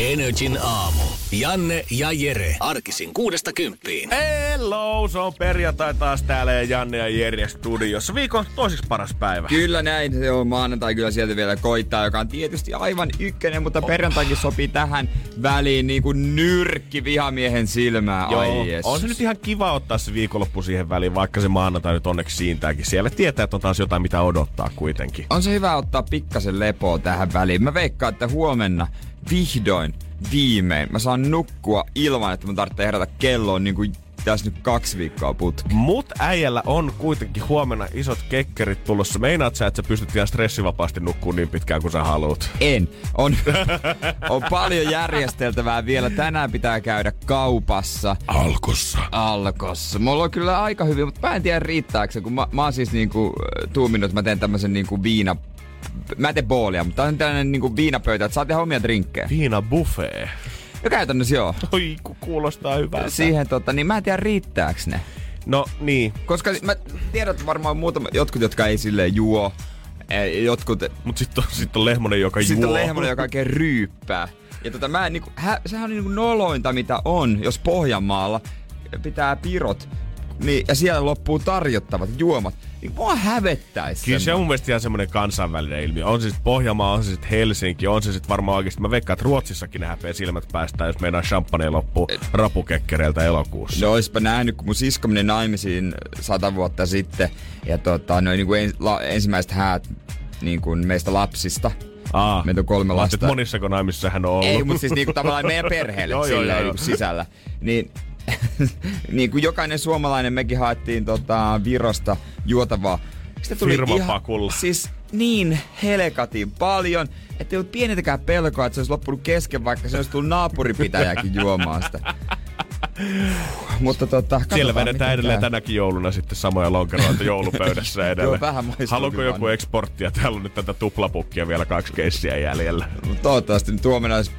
Energin aamu. Janne ja Jere. Arkisin kuudesta kymppiin. Hello, se on perjantai taas täällä ja Janne ja Jere studiossa. Viikon toiseksi paras päivä. Kyllä näin, se on maanantai kyllä sieltä vielä koittaa, joka on tietysti aivan ykkönen, mutta perjantaikin sopii tähän väliin niin kuin nyrkki vihamiehen silmää. Joo, Ai on se nyt ihan kiva ottaa se viikonloppu siihen väliin, vaikka se maanantai nyt onneksi siintääkin. Siellä tietää, että on taas jotain, mitä odottaa kuitenkin. On se hyvä ottaa pikkasen lepoa tähän väliin. Mä veikkaan, että huomenna vihdoin, viimein mä saan nukkua ilman, että mä tarvitsee herätä kelloon niin kuin tässä nyt kaksi viikkoa putki. Mut äijällä on kuitenkin huomenna isot kekkerit tulossa. Meinaat sä, että sä pystyt ihan stressivapaasti nukkuu niin pitkään kuin sä haluat? En. On, on paljon järjesteltävää vielä. Tänään pitää käydä kaupassa. Alkossa. Alkossa. Mulla on kyllä aika hyvin, mutta mä en tiedä riittääkö se, kun mä, mä oon siis niinku äh, tuuminut, että mä teen tämmösen niinku viina... Mä en tee boolia, mutta on tällainen niinku viinapöytä, että saa tehdä omia drinkkejä. Viina buffet. Ja käytännössä joo. Oi, ku kuulostaa hyvältä. Siihen tota, niin mä en tiedä riittääkö ne. No niin, Koska mä tiedän, että varmaan muutama, jotkut, jotka ei silleen juo, jotkut, mut sitten on, sit on Lehmonen, joka sitten juo. on lehmonen, joka oikein ryyppää. Ja tota, mä en, niinku, hä, sehän on niinku nolointa, mitä on, jos Pohjanmaalla pitää pirot, niin, ja siellä loppuu tarjottavat juomat. Niin mua hävettäisi. Kyllä se on mun mielestä ihan semmoinen kansainvälinen ilmiö. On se sitten Pohjanmaa, on se sitten Helsinki, on se sitten varmaan oikeasti. Mä veikkaan, että Ruotsissakin ne häpeä silmät päästään, jos meinaa champagne loppuu rapukekkereiltä elokuussa. No oispa nähnyt, kun mun sisko meni naimisiin sata vuotta sitten. Ja tota, noin niinku en, la, ensimmäiset häät niin kuin meistä lapsista. Aa, Meitä on kolme lasta. monissako naimissa hän on ollut. Ei, mutta siis niinku tavallaan meidän perheelle Joo, silleen joo, niinku joo. sisällä. Niin, niin kuin jokainen suomalainen, mekin haettiin tota Virosta juotavaa. Sitten tuli Firmapakulla. ihan, siis niin helekatin paljon, että ei ollut pienintäkään pelkoa, että se olisi loppunut kesken, vaikka se olisi tullut naapuripitäjäkin juomaan sitä. Mutta tota, Siellä vedetään edelleen käy. tänäkin jouluna sitten samoja lonkeroita joulupöydässä edelleen. Joo, vähän Haluatko joku eksporttia? Täällä on nyt tätä tuplapukkia vielä kaksi keissiä jäljellä. Toivottavasti nyt huomenna olisi,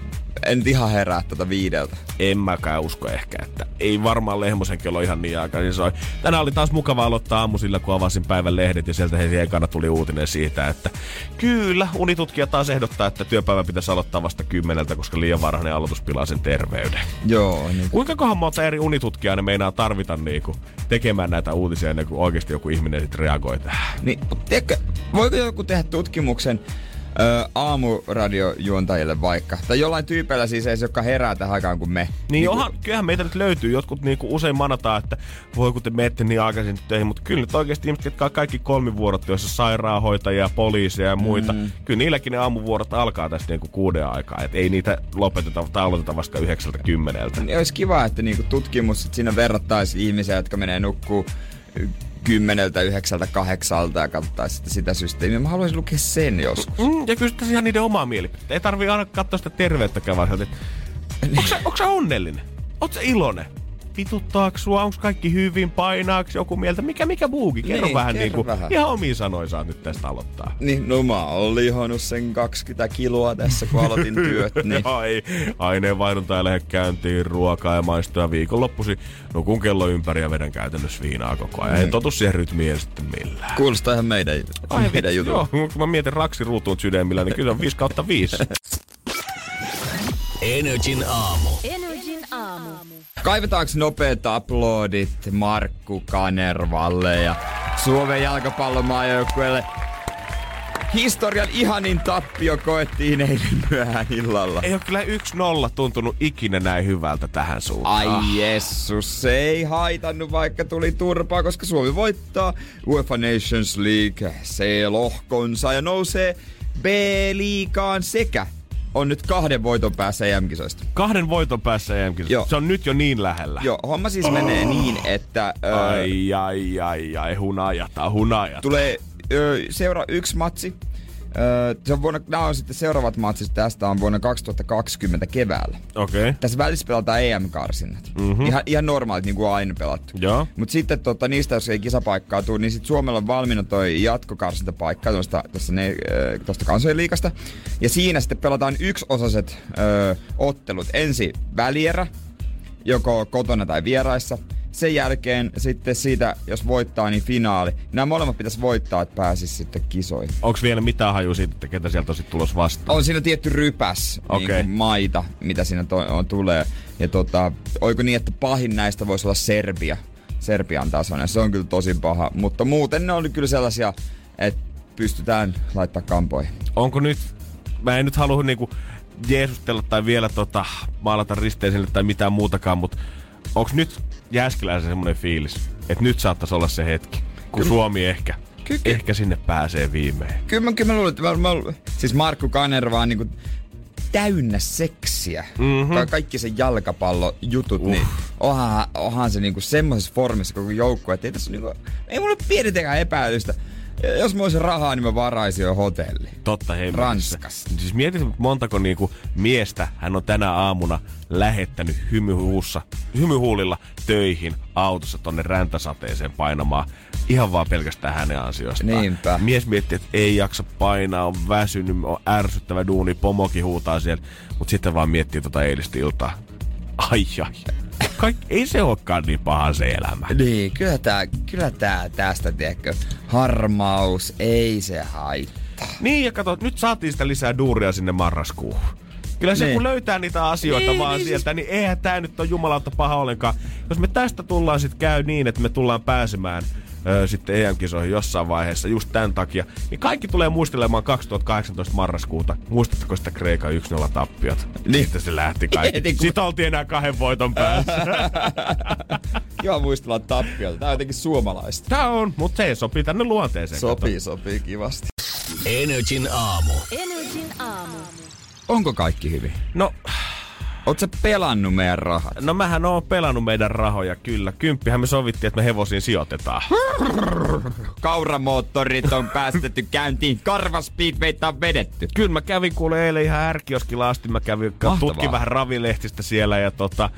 en ihan herää tätä viideltä. En mäkään usko ehkä, että ei varmaan Lehmosen kello ihan niin aikaisin soi. Tänään oli taas mukava aloittaa aamusilla, kun avasin päivän lehdet ja sieltä heti ekana tuli uutinen siitä, että kyllä, unitutkija taas ehdottaa, että työpäivä pitäisi aloittaa vasta kymmeneltä, koska liian varhainen aloitus pilaa sen terveyden. Joo, niin Kuinka kohan monta eri unitutkijaa ne meinaa tarvita niinku tekemään näitä uutisia ennen kuin oikeasti joku ihminen sitten reagoi tähän? Niin, mutta tiedätkö, voiko joku tehdä tutkimuksen ö, aamuradiojuontajille vaikka? Tai jollain tyypeillä siis edes, jotka herää tähän aikaan kuin me. Niin kuin- onhan, kyllähän meitä nyt löytyy. Jotkut niinku usein manataan, että voi kun te menette niin aikaisin töihin, mutta kyllä nyt oikeasti ihmiset, jotka on kaikki kolmivuorot, joissa sairaanhoitajia, poliisia ja muita, mm. kyllä niilläkin ne aamuvuorot alkaa tästä niinku kuuden aikaa. Et ei niitä lopeteta tai aloiteta vasta yhdeksältä kymmeneltä. Niin olisi kiva, että niinku tutkimus, että siinä verrattaisiin ihmisiä, jotka menee nukkuu kymmeneltä, yhdeksältä, kahdeksalta ja katsottaisiin sitä, sitä systeemiä. Mä haluaisin lukea sen joskus. Mm, ja kysyttäisiin ihan niiden omaa mielipiteitä. Ei tarvii aina katsoa sitä terveyttäkään vaan sieltä, että onko sä, onko sä onnellinen? Oot sä iloinen? Vituttaako sua? Onko kaikki hyvin? Painaako joku mieltä? Mikä, mikä muukin? Kerro Niin, vähän kerro niinku, vähän. ihan omiin sanoin saat nyt tästä aloittaa. Niin, no mä oon lihonnut sen 20 kiloa tässä, kun aloitin työt. Niin. Ei. Aineenvaihdunta ei lähde käyntiin, ruokaa ja maistoa viikonloppusi. Nukun kello ympäri ja vedän käytännössä viinaa koko ajan. Niin. En totu siihen rytmiin sitten millään. Kuulostaa ihan meidän, meidän jutun. Joo, kun mä mietin raksi ruutuun sydämillä, niin kyllä on 5 kautta 5. Energin aamu. Aamu. Kaivetaanko nopeat uploadit Markku Kanervalle ja Suomen jalkapallomaajoukkueelle? Historian ihanin tappio koettiin eilen myöhään illalla. ei ole kyllä 1-0 tuntunut ikinä näin hyvältä tähän suuntaan. Ai jessus, se ei haitannut vaikka tuli turpaa, koska Suomi voittaa UEFA Nations League C-lohkonsa ja nousee B-liigaan sekä on nyt kahden voiton päässä EM-kisoista. Kahden voiton päässä EM Joo. Se on nyt jo niin lähellä. Joo, homma siis menee niin, että ö, Ai, ai, ai, ai, hunajata, hunajata. tulee ö, seura yksi matsi Öö, se on vuonna, nämä on sitten seuraavat matsit tästä on vuonna 2020 keväällä. Okei. Okay. Tässä välissä pelataan EM-karsinnat. Mm-hmm. Ihan, ihan normaalit, niin kuin on aina pelattu. Joo. Mutta sitten tota, niistä, jos ei kisapaikkaa tule, niin sitten Suomella on valmiina toi jatkokarsintapaikka tuosta, tuosta, ne, tuosta kansojen liikasta. Ja siinä sitten pelataan yksiosaset ö, ottelut. Ensi välierä, joko kotona tai vieraissa. Sen jälkeen sitten siitä, jos voittaa, niin finaali. Nämä molemmat pitäisi voittaa, että pääsisi sitten kisoihin. Onko vielä mitään haju siitä, että ketä sieltä on sitten tulos vastaan? On siinä tietty rypäs Okei. niin maita, mitä siinä to- on, tulee. Ja tota, oiko niin, että pahin näistä voisi olla Serbia. Serbian tasoinen. Se on kyllä tosi paha. Mutta muuten ne oli kyllä sellaisia, että pystytään laittaa kampoihin. Onko nyt, mä en nyt halua niinku jeesustella tai vielä tota, maalata risteisille tai mitään muutakaan, mutta onko nyt Jääskeläisen semmoinen fiilis, että nyt saattaisi olla se hetki, kun Suomi ehkä, Ky- ehkä sinne pääsee viimein. Kyllä mä, kyllä mä luulen, että mä, mä, siis Markku Kanerva on niinku täynnä seksiä. Mm-hmm. Ka- kaikki se jalkapallojutut, uh. niin onhan, onhan se niinku semmoisessa formissa koko joukkue, että ei tässä niinku, ei mulla ole pienintäkään epäilystä. Jos mulla olisi rahaa, niin mä varaisin jo hotelli. Totta hei. Ranskassa. Siis mietit montako niinku miestä hän on tänä aamuna lähettänyt hymyhuussa, hymyhuulilla töihin autossa tonne räntäsateeseen painamaan. Ihan vaan pelkästään hänen ansiostaan. Niinpä. Mies miettii, että ei jaksa painaa, on väsynyt, on ärsyttävä duuni, pomokin huutaa siellä. Mutta sitten vaan miettii tota eilistä iltaa. Ai ai. Kaik, ei se olekaan niin paha se elämä. Niin, kyllä tää, kyllä tää tästä, tiedätkö, harmaus, ei se haittaa. Niin, ja kato, nyt saatiin sitä lisää duuria sinne marraskuuhun. Kyllä se, Niin. kun löytää niitä asioita Niin, vaan niin sieltä, niin eihän tää nyt ole jumalauta paha ollenkaan. Jos me tästä tullaan sitten käy niin, että me tullaan pääsemään ö, sitten EM-kisoihin jossain vaiheessa just tämän takia, niin kaikki tulee muistelemaan 2018 marraskuuta. Muistatteko sitä Kreikan 1-0 tappiot? Niin. Sitten se lähti kaikki. Heti kun- Sitten oltiin enää kahden voiton päässä. Joo, muistellaan tappiolta. Tää on jotenkin suomalaista. Tää on, mutta se ei sopii tänne luonteeseen. Sopii, sopii kivasti. Energin aamu. Energin aamu. Onko kaikki hyvin? Kato. No, Sä pelannut meidän rahat? No mähän oon pelannut meidän rahoja kyllä. Kymppihän me sovittiin, että me hevosiin sijoitetaan. Kauramoottorit on päästetty käyntiin, karvaspeedweitä on vedetty. Kyllä mä kävin kuule eilen ihan ärkioskilla asti. Mä kävin, Mahtavaa. tutkin vähän ravilehtistä siellä ja tota,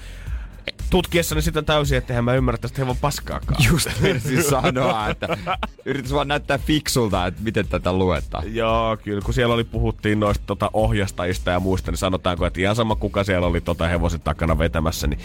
tutkiessani sitä täysin, että mä ymmärrä tästä hevon paskaakaan. Just yritin sanoa, että yritin vaan näyttää fiksulta, että miten tätä luetaan. Joo, kyllä. Kun siellä oli, puhuttiin noista tota, ohjastajista ja muista, niin sanotaanko, että ihan sama kuka siellä oli tota, hevosen takana vetämässä, niin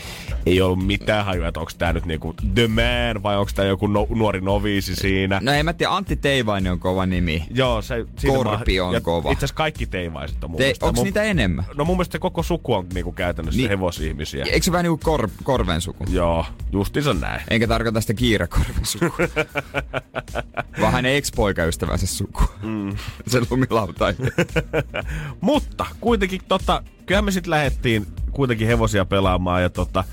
ei ollut mitään hajua, että onko tämä nyt niinku The Man vai onko tämä joku no, nuori noviisi siinä. No en mä tiedä, Antti Teivainen on kova nimi. Joo, se, Korpi on ja kova. Itse asiassa kaikki teivaiset on mun Te, onko niitä enemmän? No mun mielestä se koko suku on niinku käytännössä Niin. hevosihmisiä. Eikö se vähän niinku kor, korven suku? Joo, justiinsa näin. Enkä tarkoita sitä kiirakorven suku. vaan hänen ex-poikaystävänsä suku. Mm. se lumilautainen. Mutta kuitenkin tota, kyllähän me sitten lähdettiin kuitenkin hevosia pelaamaan ja tota,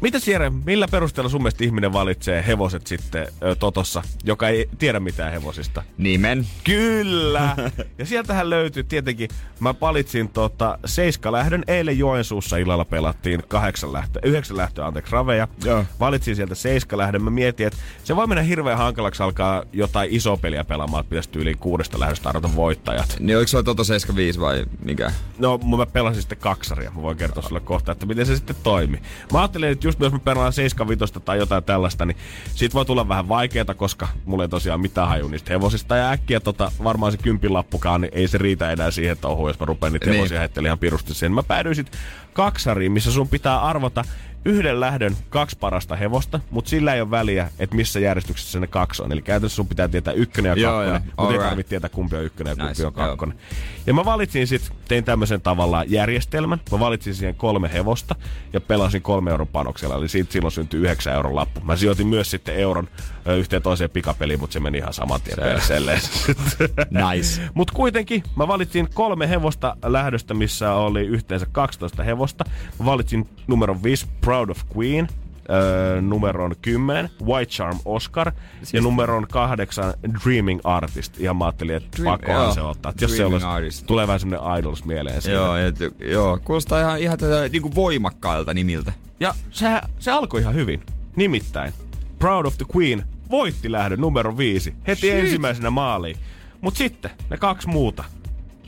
mitä Jere, millä perusteella sun mielestä ihminen valitsee hevoset sitten ö, Totossa, joka ei tiedä mitään hevosista? Nimen. Kyllä! Ja sieltähän löytyy tietenkin, mä valitsin tota Seiska-lähdön, eilen Joensuussa illalla pelattiin kahdeksan lähtö, yhdeksän lähtöä, anteeksi, raveja. Joo. Valitsin sieltä Seiska-lähdön, mä mietin, että se voi mennä hirveän hankalaksi alkaa jotain isoa peliä pelaamaan, että pitäisi yli kuudesta lähdöstä arvata voittajat. Niin oliko se Toto 75 vai mikä? No, mä pelasin sitten kaksaria. Mä voin kertoa sulle kohta, että miten se sitten toimi. Mä ajattelin, että just jos mä pelaan 75 tai jotain tällaista, niin siitä voi tulla vähän vaikeeta, koska mulla ei tosiaan mitään haju niistä hevosista. Ja äkkiä tota, varmaan se kympin lappukaan, niin ei se riitä enää siihen touhuun, jos mä rupean niitä Niin. hevosia pirusti siihen. Mä päädyin sitten kaksariin, missä sun pitää arvata yhden lähdön kaksi parasta hevosta, mutta sillä ei ole väliä, että missä järjestyksessä ne kaksi on. Eli käytännössä sun pitää tietää ykkönen ja Joo, kakkonen, joo. mutta ei tarvitse tietää kumpi on ykkönen ja kumpi Nice, on joo. kakkonen. Ja mä valitsin sitten, tein tämmöisen tavallaan järjestelmän. Mä valitsin siihen kolme hevosta ja pelasin kolme euron panoksella. Eli siitä silloin syntyi yhdeksän euron lappu. Mä sijoitin myös sitten euron yhteen toiseen pikapeliin, mutta se meni ihan saman tien perseelleen. Nice. Mutta kuitenkin mä valitsin kolme hevosta lähdöstä, missä oli yhteensä 12 hevosta. Mä valitsin numeron 5 Proud of Queen, öö, numeron 10 White Charm Oscar ja numeron 8 Dreaming Artist. Ihan mä ajattelin, että Dream- pakkohan joo. se ottaa. Jos se olisi, Artist. tulee vähän semmonen idols mieleen siitä. Joo, et, joo, kuulostaa ihan, ihan tätä, niinku voimakkailta nimiltä. Ja se, se alkoi ihan hyvin. Nimittäin Proud of the Queen voitti lähdön numero viisi heti Shit. ensimmäisenä maaliin. Mut sitten, ne kaksi muuta.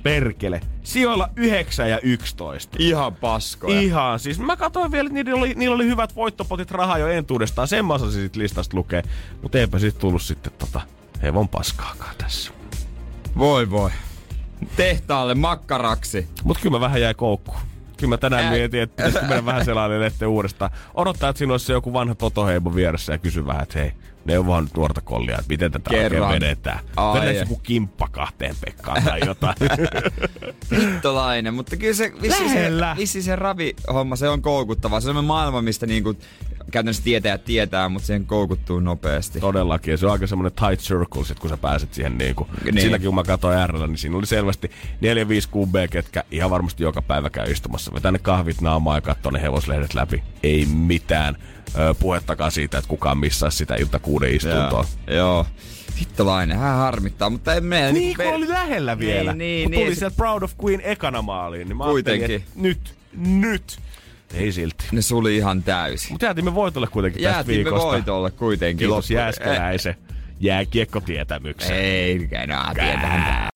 Perkele. Sijoilla 9 ja 11. Ihan paskoja. Ihan. Siis mä katsoin vielä, että niillä oli, niillä oli hyvät voittopotit rahaa jo entuudestaan. Sen mä osasin sit listasta lukea. Mutta eipä sit tullut sitten tota hevon paskaakaan tässä. Voi voi. Tehtaalle makkaraksi. Mut kyllä mä vähän jäi koukkuun. Kyllä mä tänään Ää. mietin, että pitäisikö mennä vähän selailemaan lehteen uudestaan. Odottaa, että siinä olisi se joku vanha totoheimo vieressä ja kysy vähän, että hei, neuvohan nyt nuorta kollia, että miten tätä Kerran. oikein vedetään. Ai. Vedetäänkö joku kimppa kahteen Pekkaan tai jotain. Hittolainen, mutta kyllä se vissi se, vissi se ravihomma, se on koukuttavaa. Se on maailma, mistä niinku käytännössä tietäjät tietää, mutta siihen koukuttuu nopeasti. Todellakin. Ja se on aika semmoinen tight circle, sit kun sä pääset siihen niinku. Niin. Niin. Silläkin kun mä katsoin RL, niin siinä oli selvästi 4-5 QB, ketkä ihan varmasti joka päivä käy istumassa. Vetää ne kahvit naamaa ja katsoo ne hevoslehdet läpi. Ei mitään ö, puhettakaan siitä, että kukaan missaisi sitä ilta kuuden istuntoa. Joo. Joo. Hittolainen, hän harmittaa, mutta en mene. Niin, kun oli lähellä vielä. niin, kun niin, tuli se- sieltä Proud of Queen ekana maaliin, niin mä Kuitenkin. että nyt, nyt. Ei silti. Ne suli ihan täysin. Mutta jäätimme voitolle kuitenkin tästä Jäätiin me viikosta. voitolle kuitenkin. Kiitos. Jääskeläisen jääkiekkotietämyksen. Ei, enää tietää.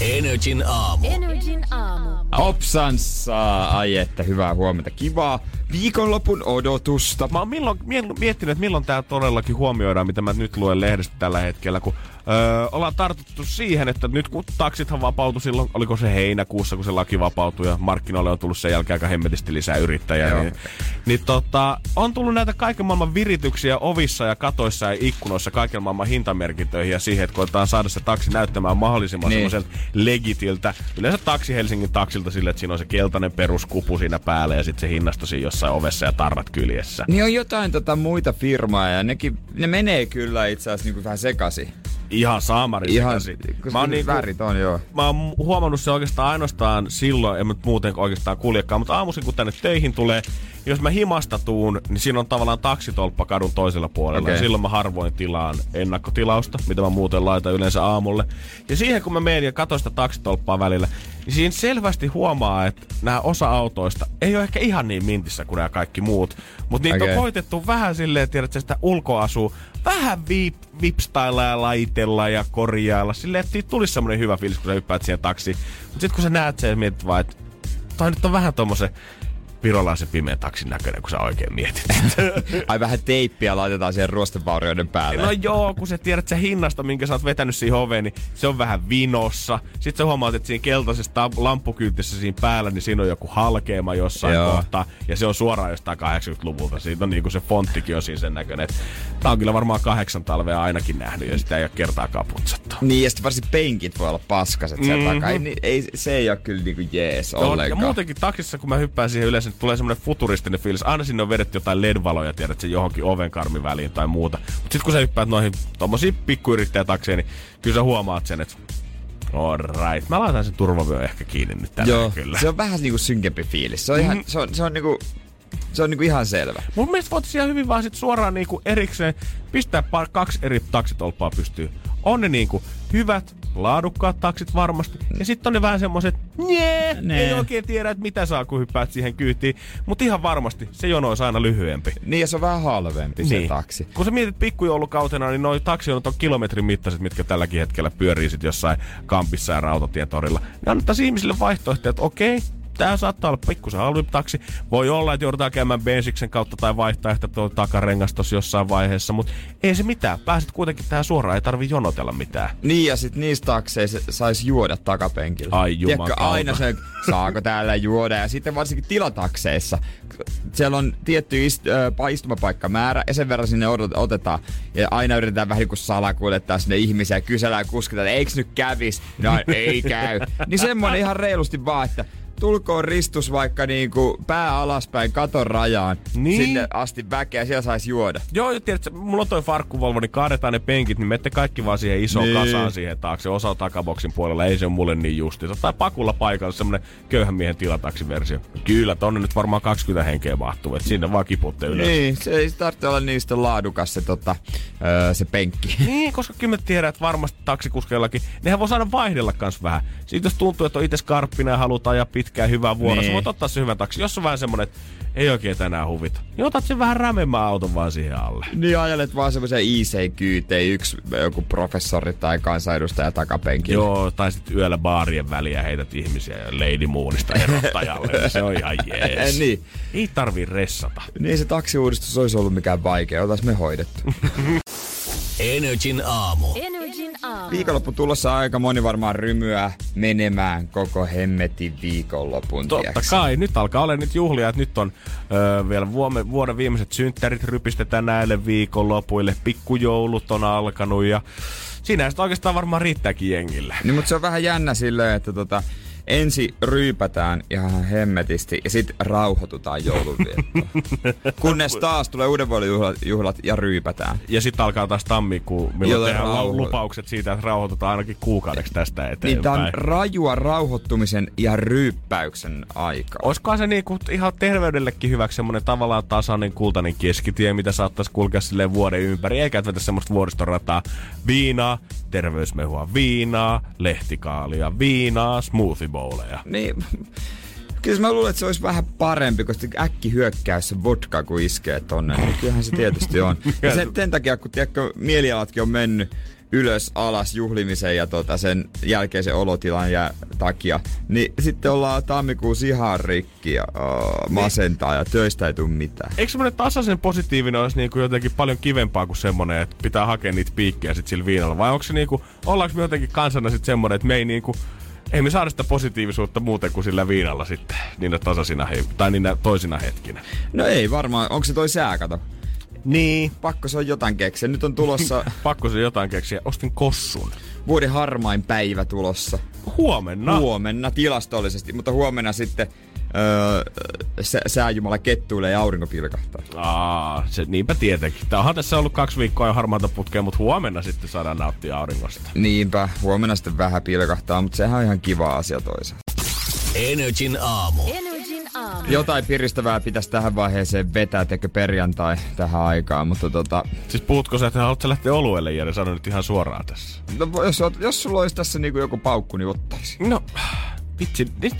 Energin aamu. Energin aamu. Hopsansa, ai että hyvää huomenta. Kivaa viikonlopun odotusta. Mä oon milloin, mie- miettinyt, että milloin tää todellakin huomioidaan, mitä mä nyt luen lehdestä tällä hetkellä, kun öö, ollaan tartuttu siihen, että nyt kun taksithan vapautui silloin, oliko se heinäkuussa, kun se laki vapautui ja markkinoille on tullut sen jälkeen aika hemmetisti lisää yrittäjää, Joo. niin, niin tota, on tullut näitä kaiken maailman virityksiä ovissa ja katoissa ja ikkunoissa kaiken maailman hintamerkintöihin ja siihen, että koetaan saada se taksi näyttämään mahdollisimman niin. semmoiselta legitiltä. Yleensä taksi Helsingin taksilta sille, että siinä on se keltainen peruskupu siinä päällä ja sitten se hinnasto siinä jossain ovessa ja tarrat kyljessä. Niin on jotain tota muita firmaa ja nekin, ne menee kyllä itse asiassa niinku vähän sekasi. Ihan saamari Ihan, Mä oon, niinku, niinku, värit on joo. mä oon huomannut se oikeastaan ainoastaan silloin, en nyt muuten oikeastaan kuljekaan, mutta aamuisin kun tänne töihin tulee, jos mä himasta tuun, niin siinä on tavallaan taksitolppa kadun toisella puolella. Okay. Silloin mä harvoin tilaan ennakkotilausta, mitä mä muuten laitan yleensä aamulle. Ja siihen kun mä menen ja katson sitä taksitolppaa välillä, niin siinä selvästi huomaa, että nämä osa autoista ei ole ehkä ihan niin mintissä kuin nämä kaikki muut. Mutta niitä Okei. on koitettu vähän silleen, että tiedät, sä, sitä ulkoasua vähän viip, vipstailla ja laitella ja korjailla. Silleen, että siitä tulisi semmoinen hyvä fiilis, kun sä hyppäät siihen taksiin. Mutta sitten kun sä näet sen ja mietit vaan, että toi nyt on vähän tommosen virolaisen pimeän taksin näköinen, kun sä oikein mietit. Ai vähän teippiä laitetaan siihen ruostevaurioiden päälle. No joo, kun sä tiedät se hinnasta, minkä sä oot vetänyt siihen oveen, niin se on vähän vinossa. Sitten sä huomaat, että siinä keltaisessa lamppukyytissä siinä päällä, niin siinä on joku halkeama jossain Joo. kohtaa. Ja se on suoraan jostain 80-luvulta. Siitä on niinku se fonttikin on siinä sen näköinen. Tää on kyllä varmaan kahdeksan talvea ainakin nähnyt ja sitä ei ole kertaakaan putsattu. Niin, ja sitten varsin penkit voi olla paskaset Mhm. takaa. Ei, niin- ei, se ei ole kyllä niinku jees ja ollenkaan. muutenkin taksissa, kun mä hyppään siihen yleensä, niin tulee semmoinen futuristinen fiilis. Aina sinne on vedetty jotain LED-valoja, tiedät se johonkin ovenkarmin väliin tai muuta. Mutta sitten kun sä hyppäät noihin tommosiin pikkuyrittäjätakseihin, niin kyllä sä huomaat sen, että all right. Mä laitan sen turvavyön ehkä kiinni nyt tällä Joo, kyllä. se on vähän niinku synkempi fiilis. Se on, ihan, se on, se on niinku, se on niinku ihan selvä. Mun mielestä voitaisiin ihan hyvin vaan sit suoraan niinku erikseen pistää par- kaksi eri taksitolppaa pystyyn. On ne niinku hyvät, laadukkaat taksit varmasti. Ja sitten on ne vähän semmoset, nee, Nee. ei oikein tiedä, että mitä saa, kun hyppäät siihen kyytiin. Mutta ihan varmasti se jono olisi aina lyhyempi. Niin, ja se on vähän halvempi se taksi. Kun sä mietit pikkujoulukautena, niin noi taksionot on kilometrin mittaiset, mitkä tälläkin hetkellä pyörii sit jossain kampissa ja rautatietorilla. Ne annettaisiin ihmisille vaihtoehtoja, että okei, Tää saattaa olla pikkusen halvempi taksi. Voi olla, että joudutaan käymään bensiksen kautta tai vaihtaa ehkä tuo takarengas jossain vaiheessa, mutta ei se mitään. Pääset kuitenkin tähän suoraan, ei tarvi jonotella mitään. Niin, ja sit niistä takseissa sais juoda takapenkillä. Ai Tiedätkö, aina se, saako täällä juoda. Ja sitten varsinkin tilatakseissa. Siellä on tietty ist, äh, istumapaikkamäärä ja sen verran sinne odot, otetaan. Ja aina yritetään vähän kuin salakuljettaa sinne ihmisiä ja kysellään kuskita, että eiks nyt kävis? No ei käy. Niin semmonen ihan reilusti vaan, että tulkoon ristus vaikka niinku pää alaspäin katon rajaan Niin. sinne asti väkeä, siellä sais juoda. Joo, ja tiedätkö, mulla on toi farkkuvolvo, niin kaadetaan ne penkit, niin menette kaikki vaan siihen isoon Niin. kasaan siihen taakse. Osa on takaboksin puolella, ei se ole mulle niin justiinsa. Tai pakulla paikalla semmonen köyhän miehen tilataksiversio. Kyllä, tonne nyt varmaan 20 henkeä mahtuu, että sinne vaan kiputte ylös. Niin, se ei tarvitse olla niistä laadukas se, tota, öö, se penkki. Niin, koska kyllä mä tiedän, että varmasti taksikuskeillakin, nehän voi saada vaihdella kans vähän. Siitä jos tuntuu, että on itse skarppina ja halutaan ajaa pitkää pitkään hyvää vuorossa. Niin. Voit ottaa se hyvän taksi. Jos on vähän semmonen, että ei oikein tänään huvita, niin otat sen vähän rämemmän auton vaan siihen alle. Niin ajelet vaan semmoisen IC-kyyteen, yksi joku professori tai kansanedustaja takapenkillä. Joo, tai sitten yöllä baarien väliä heität ihmisiä ja Lady Moonista erottajalle. niin se on ihan jees. niin. Ei tarvii ressata. Niin se taksiuudistus olisi ollut mikään vaikea, otas me hoidettu. Energin aamu. Energin Viikonloppu tulossa aika moni varmaan rymyä menemään koko hemmetin viikonlopun. Totta tiiäks. kai, nyt alkaa olla nyt juhlia, että nyt on öö, vielä vuoden, vuoden viimeiset synttärit rypistetään näille viikonlopuille, pikkujoulut on alkanut ja siinä sitten oikeastaan varmaan riittääkin jengille. Niin, mutta se on vähän jännä silleen, että tota, ensi ryypätään ihan hemmetisti ja sitten rauhoitutaan joulunviettoon. Kunnes taas tulee uuden vuoden juhlat, juhlat ja ryypätään. Ja sitten alkaa taas tammikuu, milloin Joten tehdään rauho- lupaukset siitä, että rauhoitutaan ainakin kuukaudeksi tästä eteenpäin. Niin tää on rajua rauhoittumisen ja ryyppäyksen aika. Olisikohan se niinku ihan terveydellekin hyväksi semmonen tavallaan tasainen kultainen keskitie, mitä saattaisi kulkea silleen vuoden ympäri, eikä vetä semmoista vuoristorataa. Viinaa, terveysmehua viinaa, lehtikaalia viinaa, smoothie bowleja. Niin, kyllä mä luulen, että se olisi vähän parempi, koska äkki hyökkää se vodka, kun iskee tonne. Niin kyllähän se tietysti on. Ja sen, sen takia, kun tiedätkö, mielialatkin on mennyt ylös, alas juhlimisen ja tota sen jälkeisen olotilan ja takia, niin sitten ollaan tammikuussa ihan rikki ja uh, masentaa ja töistä ei tule mitään. Eikö semmonen tasaisen positiivinen olisi niinku jotenkin paljon kivempaa kuin semmonen, että pitää hakea niitä piikkejä sit sillä viinalla? Vai onko se niinku, ollaanko me jotenkin kansana sit semmonen, että me ei niinku, ei me saada sitä positiivisuutta muuten kuin sillä viinalla sitten, niinä tasaisina, he- tai niinä toisina hetkinä. No ei varmaan, onko se toi sää, kato? Niin. Pakko se on jotain keksiä. Nyt on tulossa Pakko se jotain keksiä. Ostin kossun. Vuoden harmain päivä tulossa. Huomenna. Huomenna tilastollisesti, mutta huomenna sitten öö, sä, sääjumala kettuilee ja aurinko pilkahtaa. Aa, se, niinpä tietenkin. Tää onhan tässä ollut kaksi viikkoa jo harmaata putkea, mutta huomenna sitten saadaan nauttia auringosta. Niinpä, huomenna sitten vähän pilkahtaa, mutta sehän on ihan kiva asia toisaalta. Energin aamu. Aamu. Jotain piristävää pitäisi tähän vaiheeseen vetää, tekö perjantai tähän aikaan, mutta tota... Siis puhutko sä, että haluatko lähteä oluelle, Jere? Sano nyt ihan suoraan tässä. No, jos, jos sulla olisi tässä niinku joku paukku, niin ottaisi. No, vitsi, nyt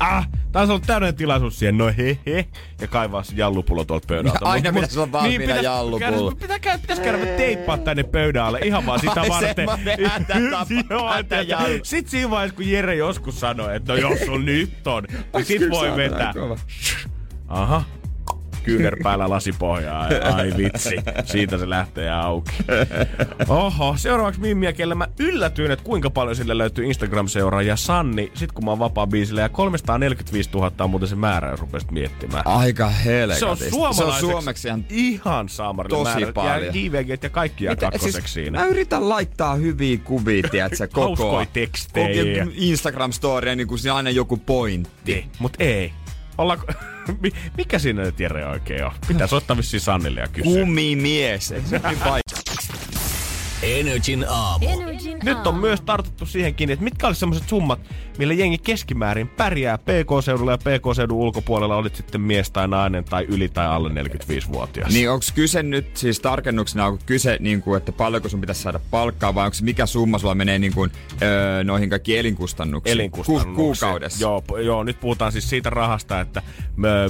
Ah, tää on täydellinen tilaisuus siihen, no he he, ja kaivaa se jallupullo tuolta pöydältä. Aina Mut- pitäisi olla valmiina pitäis- jallupullo. Pitää, pitää, pitäis käydä teippaa tänne pöydän alle ihan vaan sitä varten. semmonen hätätapa, Joo, että- hätäjallu. Sit siinä vaiheessa, kun Jere joskus sanoi, että no jos on nyt on, niin sit voi vetää. Aha. Kyynär päällä lasipohjaa. Ai vitsi, siitä se lähtee auki. Oho, seuraavaksi Mimmiä, kelle mä yllätyin, että kuinka paljon sille löytyy Instagram-seuraajia. Sanni, sit kun mä oon vapaa biisillä, ja 345 000 on muuten se määrä, jos rupesit miettimään. Aika helkatista. Se on Se on suomeksi ihan ihan saamarilla tosi määrä. paljon. Ja JVG ja kaikki jää kakkoseksi siinä. Mä yritän laittaa hyviä kuvia, tiedätkö, koko Hauskoja tekstejä. koko Instagram-storya, niin kuin siinä aina joku pointti. Niin, mut ei. Ollaanko... Mi- Mikä siinä nyt Jere oikein on? Pitää soittaa vissiin Sannille ja kysyä. Kumimies. Ei se niin Energin aamu. Energin Nyt on aamu. myös tartuttu siihen kiinni, että mitkä olisi semmoiset summat, millä jengi keskimäärin pärjää PK-seudulla ja PK-seudun ulkopuolella, olit sitten mies tai nainen tai yli tai alle 45-vuotias. Niin onko kyse nyt siis tarkennuksena, onko kyse niin kuin, että paljonko sun pitäisi saada palkkaa vai onko mikä summa sulla menee niin kuin, öö, noihin kaikkiin elinkustannuksiin? elinkustannuksiin. Ku- kuukaudessa. Joo, p- joo, nyt puhutaan siis siitä rahasta, että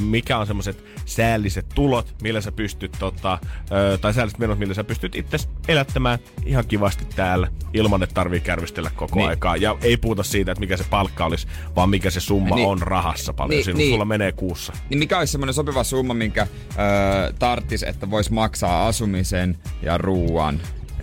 mikä on semmoiset säälliset tulot, millä sä pystyt, tota, tai säälliset menot, millä sä pystyt itse elättämään ihan kivasti täällä, ilman että tarvii kärvistellä koko Niin. aikaa. Ja ei puhuta siitä, että mikä se palkka olisi, vaan mikä se summa Niin. on rahassa paljon. Niin, Niin, niin. Sulla menee kuussa. Niin mikä olisi semmoinen sopiva summa, minkä öö, tarttis, että vois maksaa asumisen ja ruuan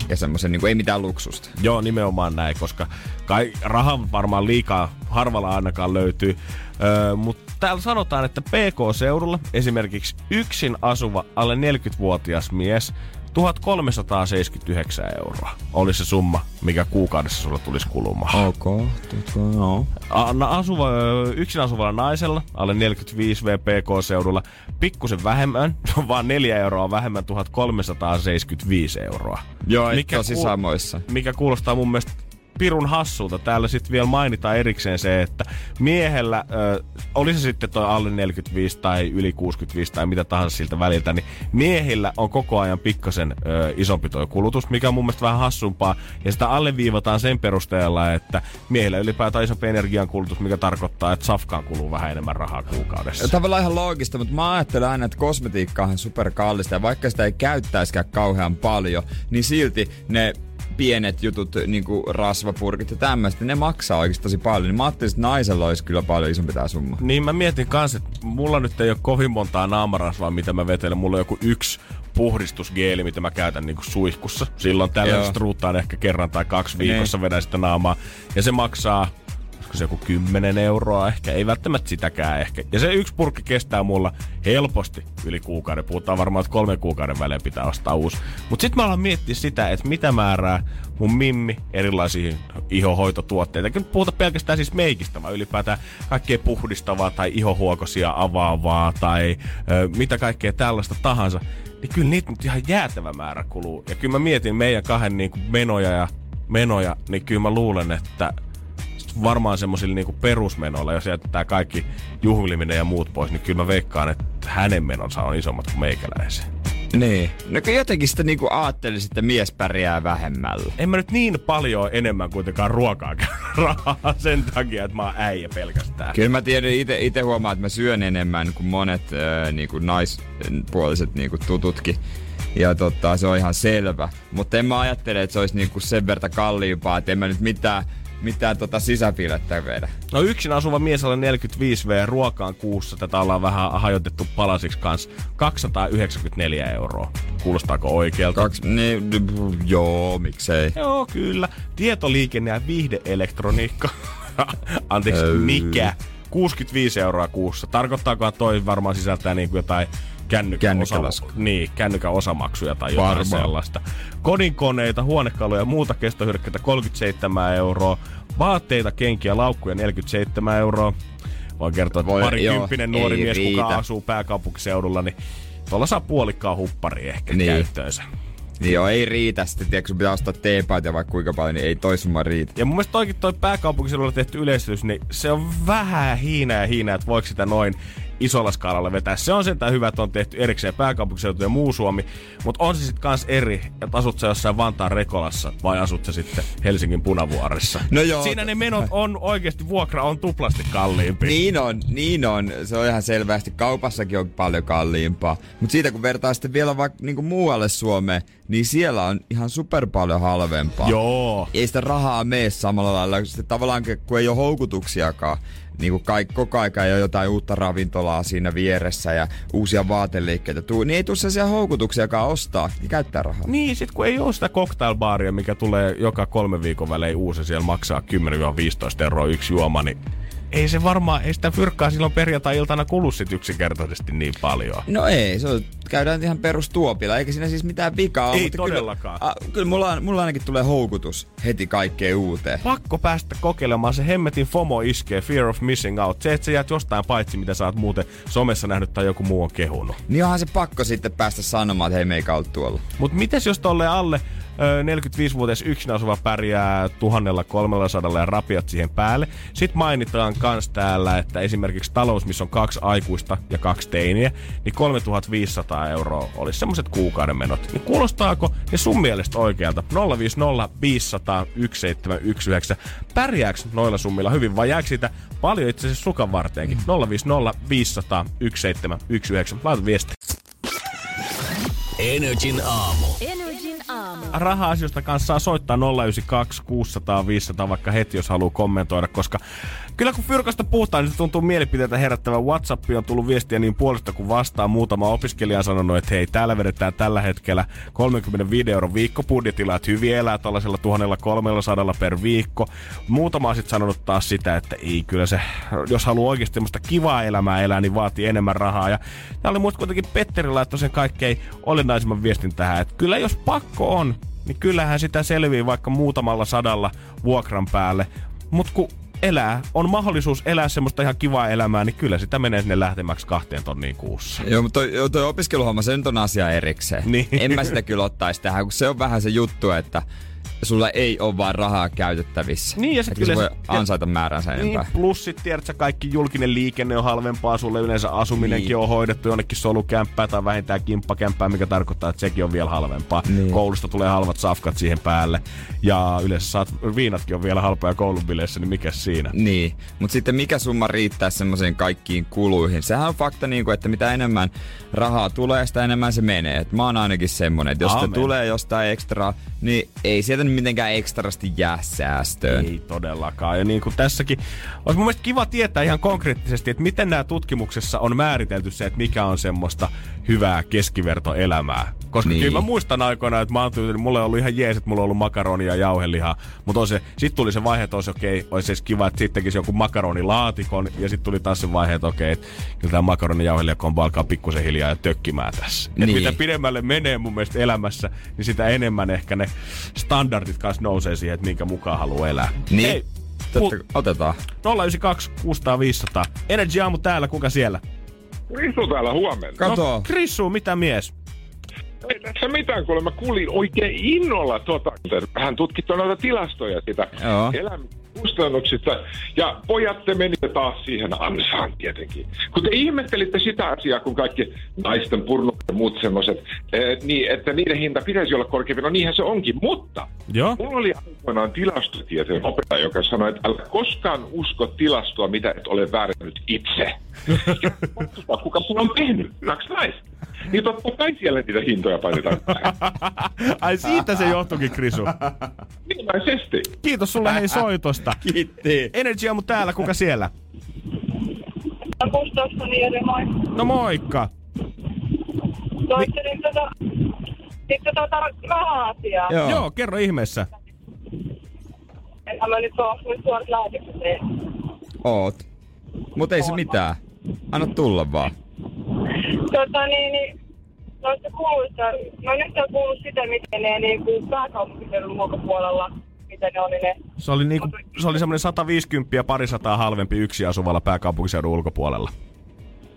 ja semmoisen, niin kuin, ei mitään luksusta. Joo, nimenomaan näin, koska kai raha varmaan liikaa harvalla ainakaan löytyy. Öö, mutta täällä sanotaan, että PK-seudulla esimerkiksi yksin asuva alle 40-vuotias mies 1379 euroa olisi se summa, mikä kuukaudessa sulla tulisi kulumaan. Ok, tutko, no. A- na- Asuva, yksin asuvalla naisella, alle 45 VPK-seudulla, pikkusen vähemmän, vaan 4 euroa vähemmän, 1375 euroa. Joo, Mikä kuul- samoissa. Mikä kuulostaa mun mielestä pirun hassulta. Täällä sitten vielä mainitaan erikseen se, että miehellä, ö, oli se sitten toi alle 45 tai yli 65 tai mitä tahansa siltä väliltä, niin miehillä on koko ajan pikkasen ö, isompi toi kulutus, mikä on mun mielestä vähän hassumpaa. Ja sitä alleviivataan sen perusteella, että miehillä ylipäätään isompi energiankulutus, mikä tarkoittaa, että safkaan kuluu vähän enemmän rahaa kuukaudessa. Tavallaan ihan loogista, mutta mä ajattelen aina, että kosmetiikka on super kallista ja vaikka sitä ei käyttäisikään kauhean paljon, niin silti ne pienet jutut, niin kuin rasvapurkit ja tämmöistä, ne maksaa oikeasti tosi paljon. Niin mä ajattelin, että naisella olisi kyllä paljon isompi tämä summa. Niin mä mietin kanssa, että mulla nyt ei ole kovin montaa naamarasvaa, mitä mä vetelen. Mulla on joku yksi puhdistusgeeli, mitä mä käytän niinku suihkussa. Silloin tällä struuttaan ehkä kerran tai kaksi Niin. viikossa vedän sitä naamaa. Ja se maksaa se joku 10 euroa ehkä, ei välttämättä sitäkään ehkä. Ja se yksi purkki kestää mulla helposti yli kuukauden. Puhutaan varmaan, että kolmen kuukauden välein pitää ostaa uusi. Mutta sitten mä alan miettiä sitä, että mitä määrää mun mimmi erilaisiin ihohoitotuotteita. Nyt puhuta pelkästään siis meikistä, vaan ylipäätään kaikkea puhdistavaa tai ihohuokosia avaavaa tai ö, mitä kaikkea tällaista tahansa. Niin kyllä niitä nyt ihan jäätävä määrä kuluu. Ja kyllä mä mietin meidän kahden niin kuin menoja ja menoja, niin kyllä mä luulen, että varmaan semmoisilla niinku perusmenoilla, jos jätetään kaikki juhliminen ja muut pois, niin kyllä mä veikkaan, että hänen menonsa on isommat kuin meikäläisen. Niin. No kun jotenkin sitä niinku ajattelisin, että mies pärjää vähemmällä. En mä nyt niin paljon enemmän kuitenkaan ruokaa rahaa sen takia, että mä oon äijä pelkästään. Kyllä mä tiedän, ite, ite huomaan, että mä syön enemmän kuin monet äh, niinku naispuoliset niinku tututkin. Ja tota, se on ihan selvä. Mutta en mä ajattele, että se olisi niinku sen verran kalliimpaa, että en mä nyt mitään, mitään tota sisäpilettä vedä. No yksin asuva mies alle 45V ruokaan kuussa, tätä ollaan vähän hajotettu palasiksi kanssa, 294 euroa. Kuulostaako oikealta? Kaksi, niin, joo, miksei. Joo, kyllä. Tietoliikenne ja viihdeelektroniikka. Anteeksi, mikä? 65 euroa kuussa. Tarkoittaakohan toi varmaan sisältää niin kuin jotain kännykän, Kännykkälasku. osa, niin, kännykän osamaksuja tai jotain Varmaan. sellaista. Kodinkoneita, huonekaluja ja muuta kestohyödykkeitä 37 euroa. Vaatteita, kenkiä, laukkuja 47 euroa. Voin kertoa, että Voi- parikymppinen joo, nuori mies, kuka riitä. asuu pääkaupunkiseudulla, niin tuolla saa puolikkaan huppari ehkä Niin. käyttöönsä. Niin joo, ei riitä. Sitten tiedätkö, pitää ostaa teepaita vaikka kuinka paljon, niin ei toi summa riitä. Ja mun mielestä toikin toi pääkaupunkiseudulla tehty yleistys, niin se on vähän hiinää ja hiinää, että voiko sitä noin isolla skaalalla vetää. Se on sentään hyvä, että on tehty erikseen pääkaupunkiseutu ja muu Suomi, mutta on se sitten kans eri, että asut sä jossain Vantaan Rekolassa vai asut sä sitten Helsingin Punavuoressa. No joo. Siinä ne menot on oikeasti, vuokra on tuplasti kalliimpi. Niin on, niin on. Se on ihan selvästi. Kaupassakin on paljon kalliimpaa. Mutta siitä kun vertaa sitten vielä vaikka niinku muualle Suomeen, niin siellä on ihan super paljon halvempaa. Joo. Ei sitä rahaa mene samalla lailla. Sitten tavallaan kun ei ole houkutuksiakaan, niin kuin kaikki, koko aika ei ole jotain uutta ravintolaa siinä vieressä ja uusia vaateliikkeitä tuu, niin ei tule sellaisia houkutuksiakaan ostaa ja käyttää rahaa. Niin, sit kun ei ole sitä cocktailbaaria, mikä tulee joka kolme viikon välein uusi, siellä maksaa 10-15 euroa yksi juoma, niin ei se varmaan, ei sitä fyrkkaa silloin perjantai-iltana kulu sit yksinkertaisesti niin paljon. No ei, se on, käydään ihan perustuopilla, eikä siinä siis mitään vikaa ole. Ei mutta todellakaan. Kyllä, a, kyllä mulla, mulla ainakin tulee houkutus heti kaikkeen uuteen. Pakko päästä kokeilemaan, se hemmetin FOMO iskee, Fear of Missing Out. Se, että sä jäät jostain paitsi, mitä sä oot muuten somessa nähnyt tai joku muu on kehunut. Niin onhan se pakko sitten päästä sanomaan, että hei meikä ollut tuolla. Mut mites jos tolle alle 45-vuotias yksin asuva pärjää 1300 ja rapiat siihen päälle. Sitten mainitaan kans täällä, että esimerkiksi talous, missä on kaksi aikuista ja kaksi teiniä, niin 3500 euroa olisi semmoset kuukauden menot. Niin kuulostaako ne sun mielestä oikealta? 050 500 1719. Pärjääkö noilla summilla hyvin vai jääkö siitä paljon itse asiassa sukan varteenkin? 050 500 1719. Laita viesti. Energin aamu. Energin raha-asioista kanssa saa soittaa 092 600 500 vaikka heti, jos haluaa kommentoida, koska kyllä kun Fyrkasta puhutaan, niin se tuntuu mielipiteitä herättävän. WhatsApp on tullut viestiä niin puolesta kuin vastaan. Muutama opiskelija on sanonut, että hei, täällä vedetään tällä hetkellä 35 euron viikkobudjetilla, että hyvin elää tuollaisella 1300 per viikko. Muutama on sitten sanonut taas sitä, että ei kyllä se, jos haluaa oikeasti semmoista kivaa elämää elää, niin vaatii enemmän rahaa. Ja tää oli muista kuitenkin Petteri laittoi sen kaikkein olennaisimman viestin tähän, että kyllä jos pakko on, niin kyllähän sitä selvii vaikka muutamalla sadalla vuokran päälle. Mutta kun elää, on mahdollisuus elää semmoista ihan kivaa elämää, niin kyllä sitä menee sinne lähtemäksi kahteen tonniin kuussa. Joo, mutta toi, toi opiskeluhomma, se nyt on asia erikseen. Niin. En mä sitä kyllä ottaisi tähän, kun se on vähän se juttu, että sulla ei ole vaan rahaa käytettävissä. Niin, ja sit kyllä voi ansaita määränsä Niin, enempää. plus sit tiedätkö, kaikki julkinen liikenne on halvempaa, sulle yleensä asuminenkin Niin. on hoidettu jonnekin solukämppää tai vähintään kimppakämppää, mikä tarkoittaa, että sekin on vielä halvempaa. Niin. Koulusta tulee halvat safkat siihen päälle. Ja yleensä saat, viinatkin on vielä halpoja koulunbileissä, niin mikä siinä? Niin, mutta sitten mikä summa riittää semmoisiin kaikkiin kuluihin? Sehän on fakta, niin kuin, että mitä enemmän rahaa tulee, sitä enemmän se menee. Et mä oon ainakin semmonen, että jos Aamen. se tulee jostain ekstra, niin ei sieltä nyt mitenkään ekstrasti jää säästöön. Ei todellakaan. Ja niin kuin tässäkin, olisi mun mielestä kiva tietää ihan konkreettisesti, että miten nämä tutkimuksessa on määritelty se, että mikä on semmoista hyvää keskivertoelämää. Koska Niin. kyllä mä muistan aikoinaan, että mä oon tyytynyt, mulla on ollut ihan jees, että mulla on ollut makaronia ja jauhelihaa. Mutta se, sit tuli se vaihe, että olisi okei, okay, olisi edes kiva, että sitten tekisi joku makaronilaatikon. Ja sitten tuli taas se vaihe, että okei, että kyllä tämä makaronin jauhelijakombo alkaa pikkusen hiljaa ja tökkimään tässä. Niin. Et mitä pidemmälle menee mun mielestä elämässä, niin sitä enemmän ehkä ne standardit kanssa nousee siihen, että minkä mukaan haluaa elää. Niin, Hei, Totta, mul- otetaan. 092 600 500. Energy Aamu täällä, kuka siellä? Risu täällä huomenna. Kato. No, Krissu, mitä mies? Ei tässä mitään, kuule mä kuulin oikein innolla tuota. Hän tutkitti noita tilastoja sitä Joo. elämyskustannuksista. Ja pojat, te menitte taas siihen ansaan tietenkin. Kun te ihmettelitte sitä asiaa, kun kaikki naisten purnut ja muut semmoiset, eh, niin, että niiden hinta pitäisi olla korkeampi. No niinhän se onkin, mutta Joo. Mulla oli aikoinaan tilastotieteen opettaja, joka sanoi, että älä koskaan usko tilastoa, mitä et ole väärennyt itse. Kuka sulla on tehnyt, hyväksi nais. Niin totta kai siellä niitä hintoja painetaan. Ai siitä se johtuikin, Krisu. Ilmeisesti. Kiitos sulle hei soitosta. Kiitti. Energy Aamu täällä, kuka siellä? Gustafsson Jere, moi. No moikka. Soittelin tota, sitten tota raha-asiaa. Joo. Joo, kerro ihmeessä. Enhän mä nyt oo nyt suorat lähetykset. Oot. Mut ei se mitään. Anna tulla vaan. Tota niin, niin noista kuluista, no nyt on kuullut sitä, miten ne niinku pääkaupunkiseudun ulkopuolella, mitä ne oli ne. Se oli, niinku, se oli semmoinen 150 ja parisataa halvempi yksi asuvalla pääkaupunkiseudun ulkopuolella.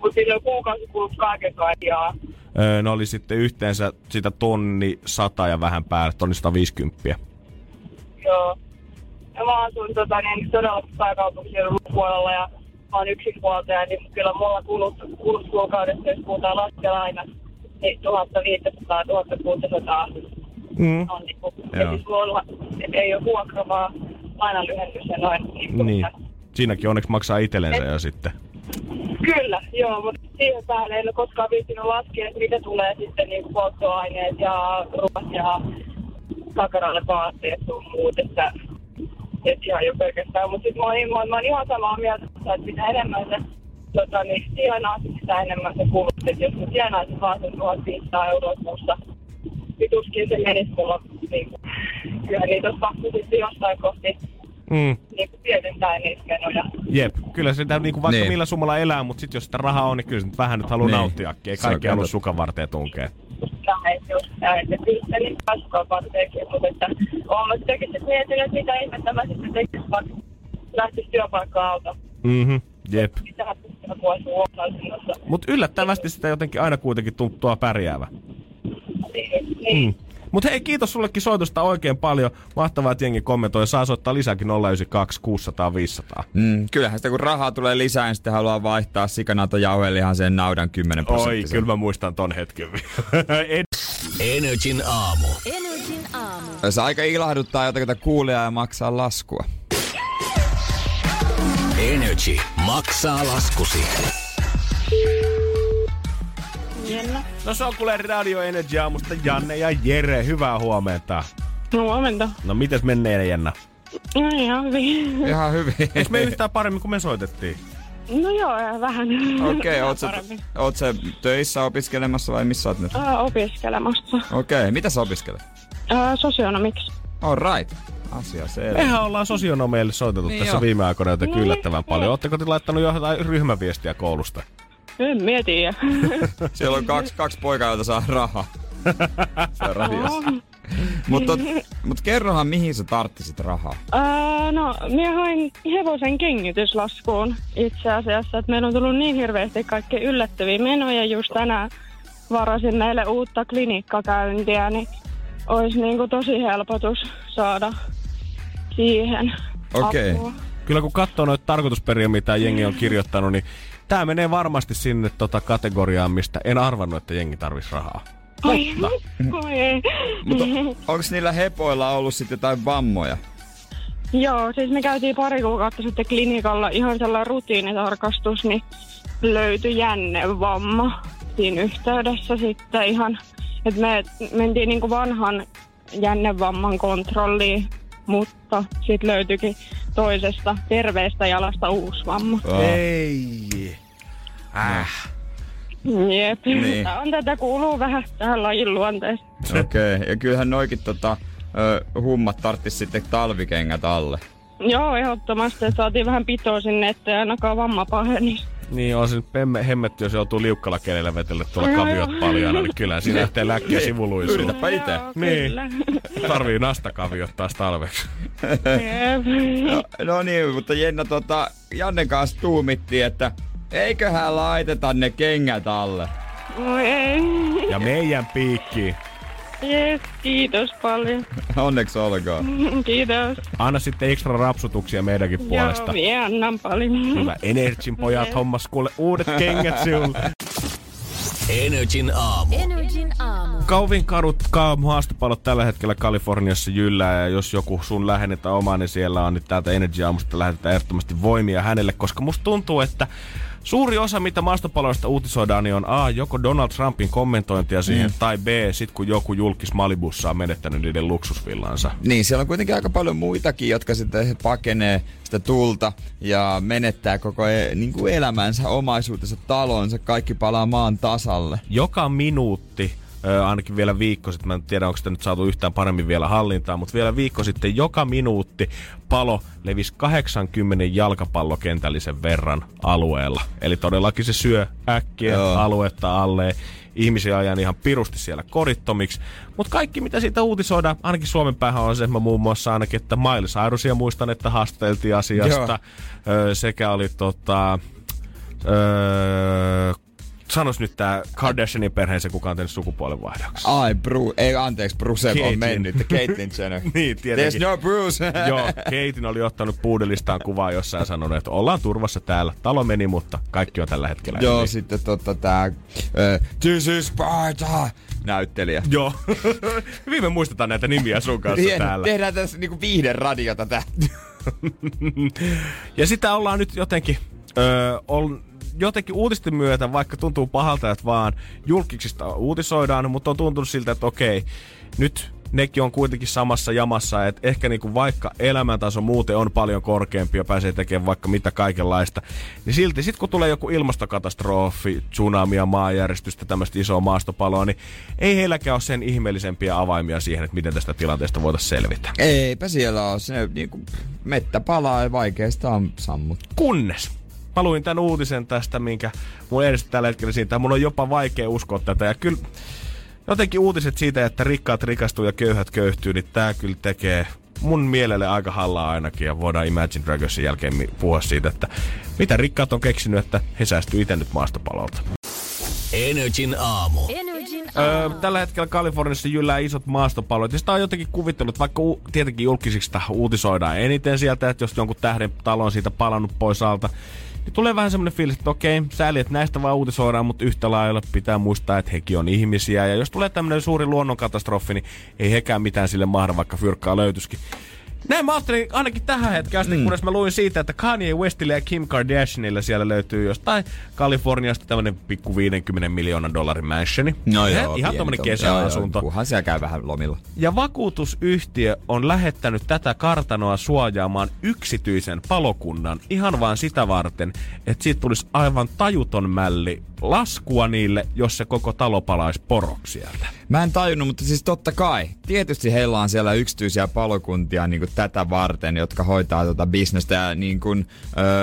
Kun sillä on kuukausikulut kaiken kaikkiaan. Öö, ne oli sitten yhteensä sitä tonni 100 ja vähän päälle, tonni 150. Joo. Ja mä asun tota, niin, todella pääkaupunkiseudun ulkopuolella ja mä oon yksinhuoltaja, niin kyllä mulla kulut, kulut kuukaudessa, jos puhutaan laskella aina, niin 1500-1600 Mm. on Joo. ja siis mulla ei ole vuokra, vaan lainanlyhennys ja noin. Niin, Niin. Siinäkin onneksi maksaa itsellensä jo sitten. Kyllä, joo, mutta siihen päälle en ole koskaan viittinyt laskea, että mitä tulee sitten niin polttoaineet ja ruoat ja takaralle vaatteet sun muut, että, että ihan jo pelkästään. Mutta sitten mä, oon- mä, mä oon ihan samaa mieltä, että mitä enemmän se tota, niin tienaa, sitä enemmän se kulut. Että jos mä tienaisin vaan sen 1500 euroa kuussa, vituskin se menisi mulla, niin kyllä niitä olisi pakko sitten jostain kohti Mm. niin kuin menoja. Jep, kyllä sitä niinku vaikka Niin. niin. millä summalla elää, mutta sitten jos sitä rahaa on, niin kyllä se nyt vähän nyt haluaa Niin. niin. nauttiakin. Ei Se on kaikki halua sukan varteen tunkea. näin just näin, että se niin kasvaa varsinkin, mutta että olen mä sitäkin sitten miettinyt, että mitä ihmettä mä sitten tekisin, vaikka lähtisi työpaikkaa alta. Mhm, jep. Mutta yllättävästi sitä jotenkin aina kuitenkin tuntuu pärjäävä. Niin, niin. Mm. Mutta hei, kiitos sullekin soitosta oikein paljon. Mahtavaa, että jengi kommentoi. Saa soittaa lisääkin 092 600 500. Mm, kyllähän sitä kun rahaa tulee lisää, niin sitten haluaa vaihtaa sikanato jauhelihan sen naudan 10 Oi, prosenttia. kyllä mä muistan ton hetken. En- Energin aamu. Energin aamu. Se aika ilahduttaa jotakuta kuulijaa ja maksaa laskua. Energy maksaa laskusi. Jenna. no se on kuule Radio Energy aamusta Janne ja Jere. Hyvää huomenta. No huomenta. No mites menee Jenna? No ihan hyvin. Ihan hyvin. Eikö me yhtään paremmin kuin me soitettiin? No joo, vähän. Okei, oot, sä, oot sä töissä opiskelemassa vai missä oot nyt? Äh, opiskelemassa. Okei, mitä sä opiskelet? Sosionomiksi. All right. Asia selvä. Mehän ollaan sosionomeille soitettu Niin tässä joo. viime aikoina jotenkin Niin, yllättävän paljon. Ootteko te laittanut jotain ryhmäviestiä koulusta? En mietiä. Siellä on kaksi, kaksi poikaa, joita saa rahaa. Se on radiossa. Mutta mut kerrohan, mihin sä tarttisit rahaa. Äh, no, minä hain hevosen kengityslaskuun itse asiassa, että meillä on tullut niin hirveästi kaikki yllättäviä menoja. Just tänään varasin meille uutta klinikkakäyntiä, niin olisi niinku tosi helpotus saada siihen Okei. apua. Kyllä kun katsoo noita tarkoitusperiä, mitä jengi on kirjoittanut, niin tämä menee varmasti sinne tota kategoriaan, mistä en arvannut, että jengi tarvisi rahaa. Ei. Mutta onko niillä hepoilla ollut sitten jotain vammoja? Joo, siis me käytiin pari kuukautta sitten klinikalla ihan sellainen rutiinitarkastus, niin löytyi jännevamma siinä yhteydessä sitten ihan, että me mentiin niinku vanhan jännevamman kontrolliin, mutta sitten löytyikin toisesta terveestä jalasta uusi vamma. Oh. Ei. Äh. Jep, Niin. Tää on tätä kuuluu vähän tähän lajin luonteeseen. Okei, okay. ja kyllähän noikin tota, hummat tarttis sitten talvikengät alle. Joo, ehdottomasti, saatiin vähän pitoa sinne, ettei ainakaan vamma paheni. Niin on se nyt pemme, hemmetti, jos joutuu liukkalla kelellä vetelle tuolla No kaviot joo. paljana, niin kyllä siinä lähtee läkkiä sivuluisuun. Yritäpä itse. Niin. Tarvii nastakaviot taas talveksi. No, no niin, mutta Jenna tota, Jannen kanssa tuumittiin, että eiköhän laiteta ne kengät alle. Oi ei. Ja meidän piikki. Jes, kiitos paljon. Onneksi olkoon. Kiitos. Anna sitten ekstra rapsutuksia meidänkin puolesta. Joo, minä annan paljon. Hyvä Energin pojat hommas kuule uudet kengät sinulle. Energin aamu. Energin aamu. Kauvin kadut ka- maastopalot tällä hetkellä Kaliforniassa jyllää ja jos joku sun lähenetä omaa, niin siellä on nyt täältä Energy Aamusta lähetetään ehdottomasti voimia hänelle, koska musta tuntuu, että Suuri osa, mitä maastopaloista uutisoidaan, niin on A, joko Donald Trumpin kommentointia siihen, mm. tai B, sit kun joku julkis Malibussa on menettänyt niiden luksusvillansa. Niin, siellä on kuitenkin aika paljon muitakin, jotka sitten pakenee sitä tulta ja menettää koko e- niin kuin elämänsä, omaisuutensa, talonsa, kaikki palaa maan tasalle. Joka minuutti, ö, ainakin vielä viikko sitten, mä en tiedä onko sitä nyt saatu yhtään paremmin vielä hallintaan, mutta vielä viikko sitten joka minuutti palo levisi 80 jalkapallokentällisen verran alueella. Eli todellakin se syö äkkiä Joo. aluetta alle. Ihmisiä ajan ihan pirusti siellä korittomiksi. Mutta kaikki, mitä siitä uutisoidaan, ainakin Suomen päähän on se, että mä muun muassa ainakin, että Miley Cyrusia muistan, että haasteltiin asiasta. Ö, sekä oli tota... Öö, sanos nyt tää Kardashianin perheensä, kuka on tehnyt sukupuolenvaihdoksen. Ai, Bru, ei anteeksi, Bruce on Caitlyn. mennyt. Caitlyn Jenner. Niin, tietenkin. There's no Bruce. Joo, Keitin oli ottanut puudelistaan kuvaa jossain ja sanonut, että ollaan turvassa täällä. Talo meni, mutta kaikki on tällä hetkellä. Joo, hyvin. sitten tota tää This is Sparta näyttelijä. Joo. Hyvin me muistetaan näitä nimiä sun kanssa Hieno. täällä. Tehdään tässä niinku viihden radiota tää. Ja sitä ollaan nyt jotenkin, öö, on, jotenkin uutisten myötä, vaikka tuntuu pahalta, että vaan julkiksista uutisoidaan, mutta on tuntunut siltä, että okei, nyt nekin on kuitenkin samassa jamassa, että ehkä niinku vaikka elämäntaso muuten on paljon korkeampi ja pääsee tekemään vaikka mitä kaikenlaista, niin silti sit kun tulee joku ilmastokatastrofi, tsunamia, maanjäristystä, tämmöistä isoa maastopaloa, niin ei heilläkään ole sen ihmeellisempiä avaimia siihen, että miten tästä tilanteesta voitaisiin selvitä. Eipä siellä ole. Se niinku, mettä palaa ja vaikeasta on sammut. Kunnes mä luin tämän uutisen tästä, minkä mun edestä tällä hetkellä siitä. Mun on jopa vaikea uskoa tätä. Ja kyllä jotenkin uutiset siitä, että rikkaat rikastuu ja köyhät köyhtyy, niin tää kyllä tekee mun mielelle aika hallaa ainakin. Ja voidaan Imagine Dragonsin jälkeen mi- puhua siitä, että mitä rikkaat on keksinyt, että he säästyy itse nyt maastopalolta. Energin aamu. Energin Öö, aamu. tällä hetkellä Kaliforniassa jyllää isot maastopallot. Ja sitä on jotenkin kuvittelut, vaikka u- tietenkin julkisista uutisoidaan eniten sieltä, että jos jonkun tähden talo on siitä palannut pois alta, niin tulee vähän semmoinen fiilis, että okei, sääli, että näistä vaan uutisoidaan, mutta yhtä lailla pitää muistaa, että hekin on ihmisiä. Ja jos tulee tämmöinen suuri luonnonkatastrofi, niin ei hekään mitään sille mahda, vaikka fyrkkaa löytyisikin. Näin mä ajattelin ainakin tähän hetkeen asti, mm. kunnes mä luin siitä, että Kanye Westille ja Kim Kardashianille siellä löytyy jostain Kaliforniasta tämmönen pikku 50 miljoonan dollarin mansioni. ihan, ihan pieni tommonen tommonen. kesäasunto. Joo, joo, Kunhan siellä käy vähän lomilla. Ja vakuutusyhtiö on lähettänyt tätä kartanoa suojaamaan yksityisen palokunnan ihan vaan sitä varten, että siitä tulisi aivan tajuton mälli laskua niille, jos se koko talo palaisi poroksi sieltä. Mä en tajunnut, mutta siis totta kai. Tietysti heillä on siellä yksityisiä palokuntia niin kuin tätä varten, jotka hoitaa tota bisnestä ja niin kuin,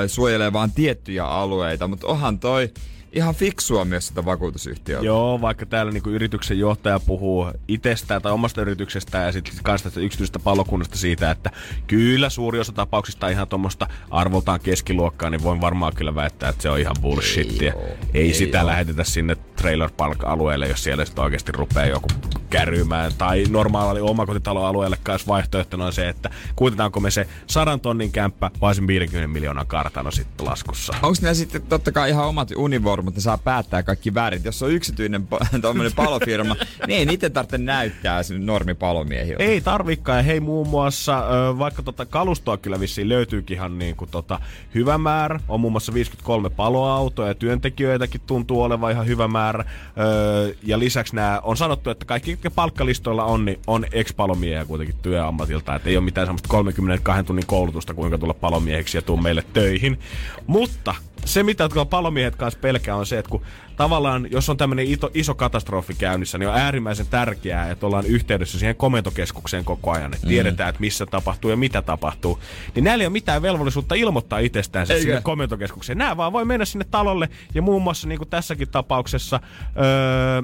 ö, suojelee vaan tiettyjä alueita. Mutta onhan toi ihan fiksua myös sitä vakuutusyhtiöltä. Joo, vaikka täällä niinku yrityksen johtaja puhuu itsestään tai omasta yrityksestään ja sitten kanssa tästä yksityisestä palokunnasta siitä, että kyllä suuri osa tapauksista ihan tuommoista arvoltaan keskiluokkaa, niin voin varmaan kyllä väittää, että se on ihan bullshittia. Ei, ei ei sitä oo. lähetetä sinne trailer park alueelle, jos siellä sitten oikeasti rupeaa joku kärymään. Tai normaali omakotitaloalueelle kanssa vaihtoehtona on se, että kuitetaanko me se sadan tonnin kämppä vai sen 50 miljoonan kartano sitten laskussa. Onko ne sitten totta kai ihan omat univormut, ne saa päättää kaikki väärin. Jos on yksityinen tommonen palofirma, niin ei niiden tarvitse näyttää sinne normipalomiehiltä. Ei tarvikaan. Hei muun muassa, vaikka tota kalustoa kyllä vissiin löytyykin ihan niin kuin tota hyvä määrä. On muun muassa 53 paloautoa ja työntekijöitäkin tuntuu olevan ihan hyvä määrä. Ö, ja lisäksi nämä on sanottu, että kaikki, jotka palkkalistoilla on, niin on ex-palomiehiä kuitenkin työammatilta. Että ei ole mitään semmoista 32 tunnin koulutusta, kuinka tulla palomieheksi ja tuu meille töihin. Mutta se, mitä tuolla palomiehet kanssa pelkää, on se, että kun tavallaan, jos on tämmöinen iso, iso katastrofi käynnissä, niin on äärimmäisen tärkeää, että ollaan yhteydessä siihen komentokeskukseen koko ajan, että tiedetään, että missä tapahtuu ja mitä tapahtuu. Niin näillä ei ole mitään velvollisuutta ilmoittaa itsestään Eikä. sinne komentokeskukseen. Nämä vaan voi mennä sinne talolle ja muun muassa niin kuin tässäkin tapauksessa öö,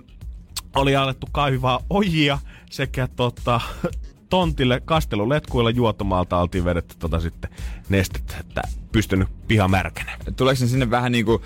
oli alettu kaivaa ojia sekä tota, tontille kasteluletkuilla juotomaalta oltiin vedetty tota sitten nestettä, että pystynyt piha märkänä. Tuleeko ne sinne vähän niinku uh,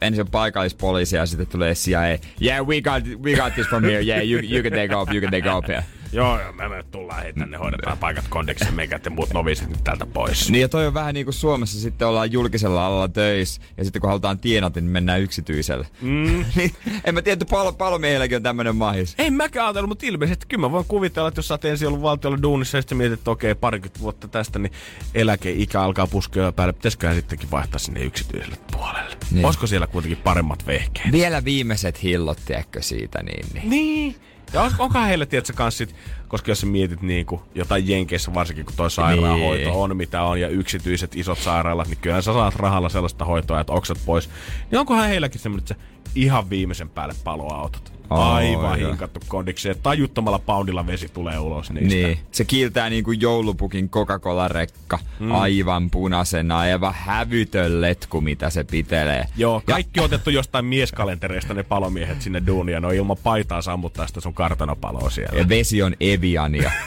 ensin paikallispoliisi ja sitten tulee CIA? Yeah, we got, we got this from here. Yeah, you, you can take off, you can take off here. Joo, joo, me, me tullaan hei tänne, hoidetaan paikat kondeksi, meikä te muut novisit nyt täältä pois. Niin ja toi on vähän niin kuin Suomessa sitten ollaan julkisella alalla töissä ja sitten kun halutaan tienata, niin mennään yksityiselle. Mm. niin, en mä tiedä, että palo, palomiehilläkin on tämmönen mahis. Ei mäkään ajatellut, mutta ilmeisesti kyllä mä voin kuvitella, että jos sä oot ensin ollut valtiolla duunissa ja sitten mietit, että okei, parikymmentä vuotta tästä, niin eläkeikä alkaa puskea päälle. Pitäisiköhän sittenkin vaihtaa sinne yksityiselle puolelle? Niin. Olisiko siellä kuitenkin paremmat vehkeet? Vielä viimeiset hillot, tiedätkö siitä, niin, niin. Niin. Ja on, onkohan heillä, tiedätkö, kans sit, koska jos sä mietit niin kuin jotain Jenkeissä, varsinkin kun toi sairaanhoito Niin. on mitä on, ja yksityiset isot sairaalat, niin kyllähän sä saat rahalla sellaista hoitoa, että oksat pois. Niin onkohan heilläkin semmoinen, että se ihan viimeisen päälle paloautot. Aivan joo. hinkattu kondikseen. Tajuttomalla poundilla vesi tulee ulos niistä. Niin. Se kiiltää niinku joulupukin Coca-Cola-rekka mm. aivan punaisena. Aivan hävytön letku, mitä se pitelee. Joo, kaikki on otettu jostain mieskalentereista ne palomiehet sinne duunia. Ne on ilman paitaa sammuttaa sitä sun kartanopaloa siellä. Ja vesi on Eviania.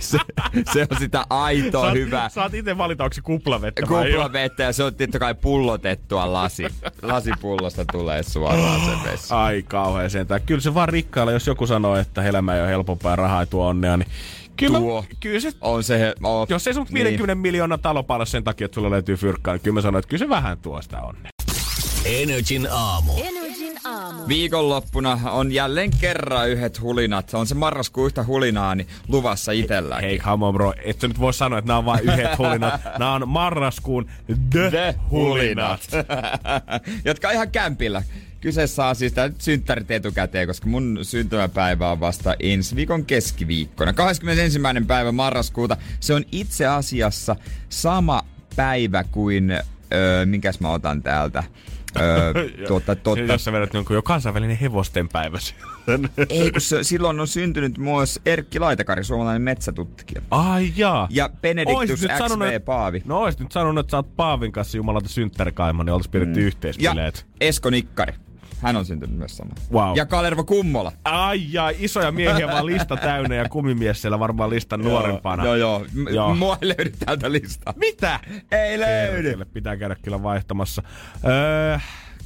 se, se, on sitä aitoa Saat- hyvää Saat itse valita, onko se kuplavettä kuplavettä ja se on totta kai pullotettua lasi. Lasipullosta tulee suoraan se vesi. Ai kauhean sentään. Kyllä se vaan rikkailla, jos joku sanoo, että elämä ei ole helpompaa ja rahaa ei tuo onnea, niin kyllä, Tuo. Mä, kyllä se, On se... He, oh, jos ei sun 50 niin. miljoonaa talo palas sen takia, että sulla löytyy fyrkkaa, niin kyllä mä sanoin, että kyllä se vähän tuo sitä onnea. Energin aamu. Energin aamu. Viikonloppuna on jälleen kerran yhdet hulinat. On se marraskuun yhtä hulinaa niin luvassa itselläkin. Hei, come on bro, et sä nyt voi sanoa, että nämä on vain yhdet hulinat. Nämä on marraskuun the, The hulinat. jotka on ihan kämpillä. Kyseessä on siis tää nyt synttärit etukäteen, koska mun syntymäpäivä on vasta ensi viikon keskiviikkona. 21. päivä marraskuuta. Se on itse asiassa sama päivä kuin... Öö, minkäs mä otan täältä? Öö, tuota, totta. Jos sä vedät jonkun jo kansainvälinen hevosten päivä Ei, kun se, silloin on syntynyt myös Erkki Laitakari, suomalainen metsätutkija. Ai jaa. Ja sanonut, XV että- Paavi. No oisit nyt sanonut, että sä oot Paavin kanssa jumalalta synttärikaima, niin oltais pidetty mm. yhteisbileet. Ja Esko Nikkari. Hän on syntynyt myös sama. Wow. Ja Kalervo Kummola. Ai jaa, isoja miehiä vaan lista täynnä ja kumimies siellä varmaan listan nuorempana. Joo, joo. M- Joo. Mua ei löydy täältä listaa. Mitä? Ei löydy. Perkele, Pitää käydä kyllä vaihtamassa. Öö,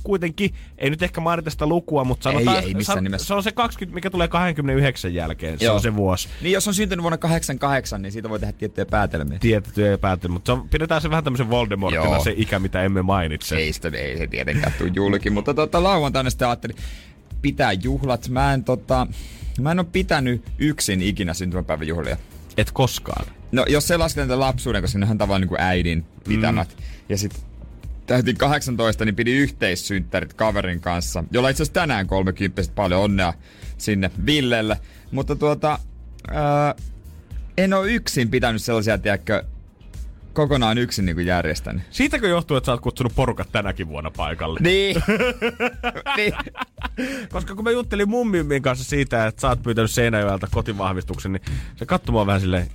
kuitenkin, ei nyt ehkä mainita sitä lukua, mutta sanotaan, Ei, ei missään san- nimessä. se on se 20, mikä tulee 29 jälkeen, se Joo. on se vuosi. Niin jos on syntynyt vuonna 88, niin siitä voi tehdä tiettyjä päätelmiä. Tiettyjä pääty, mutta se on, pidetään se vähän tämmöisen Voldemortina, Joo. se ikä, mitä emme mainitse. Ei sitä, ei se tietenkään tule julki, mutta tota, lauantaina sitten ajattelin pitää juhlat. Mä en, tota, mä en ole pitänyt yksin ikinä syntymäpäiväjuhlia. Et koskaan. No jos se lasketaan lapsuuden, koska ne on tavallaan niin kuin äidin pitämät. Mm. Ja sitten täytin 18, niin pidi yhteissynttärit kaverin kanssa, jolla itse asiassa tänään 30 paljon onnea sinne Villelle. Mutta tuota, ää, en ole yksin pitänyt sellaisia, tiedätkö, kokonaan yksin niin järjestänyt. Siitäkö johtuu, että sä oot kutsunut porukat tänäkin vuonna paikalle? Niin. niin. Koska kun mä juttelin mun mimmin kanssa siitä, että sä oot pyytänyt Seinäjoelta kotivahvistuksen, niin se katsoi vähän silleen,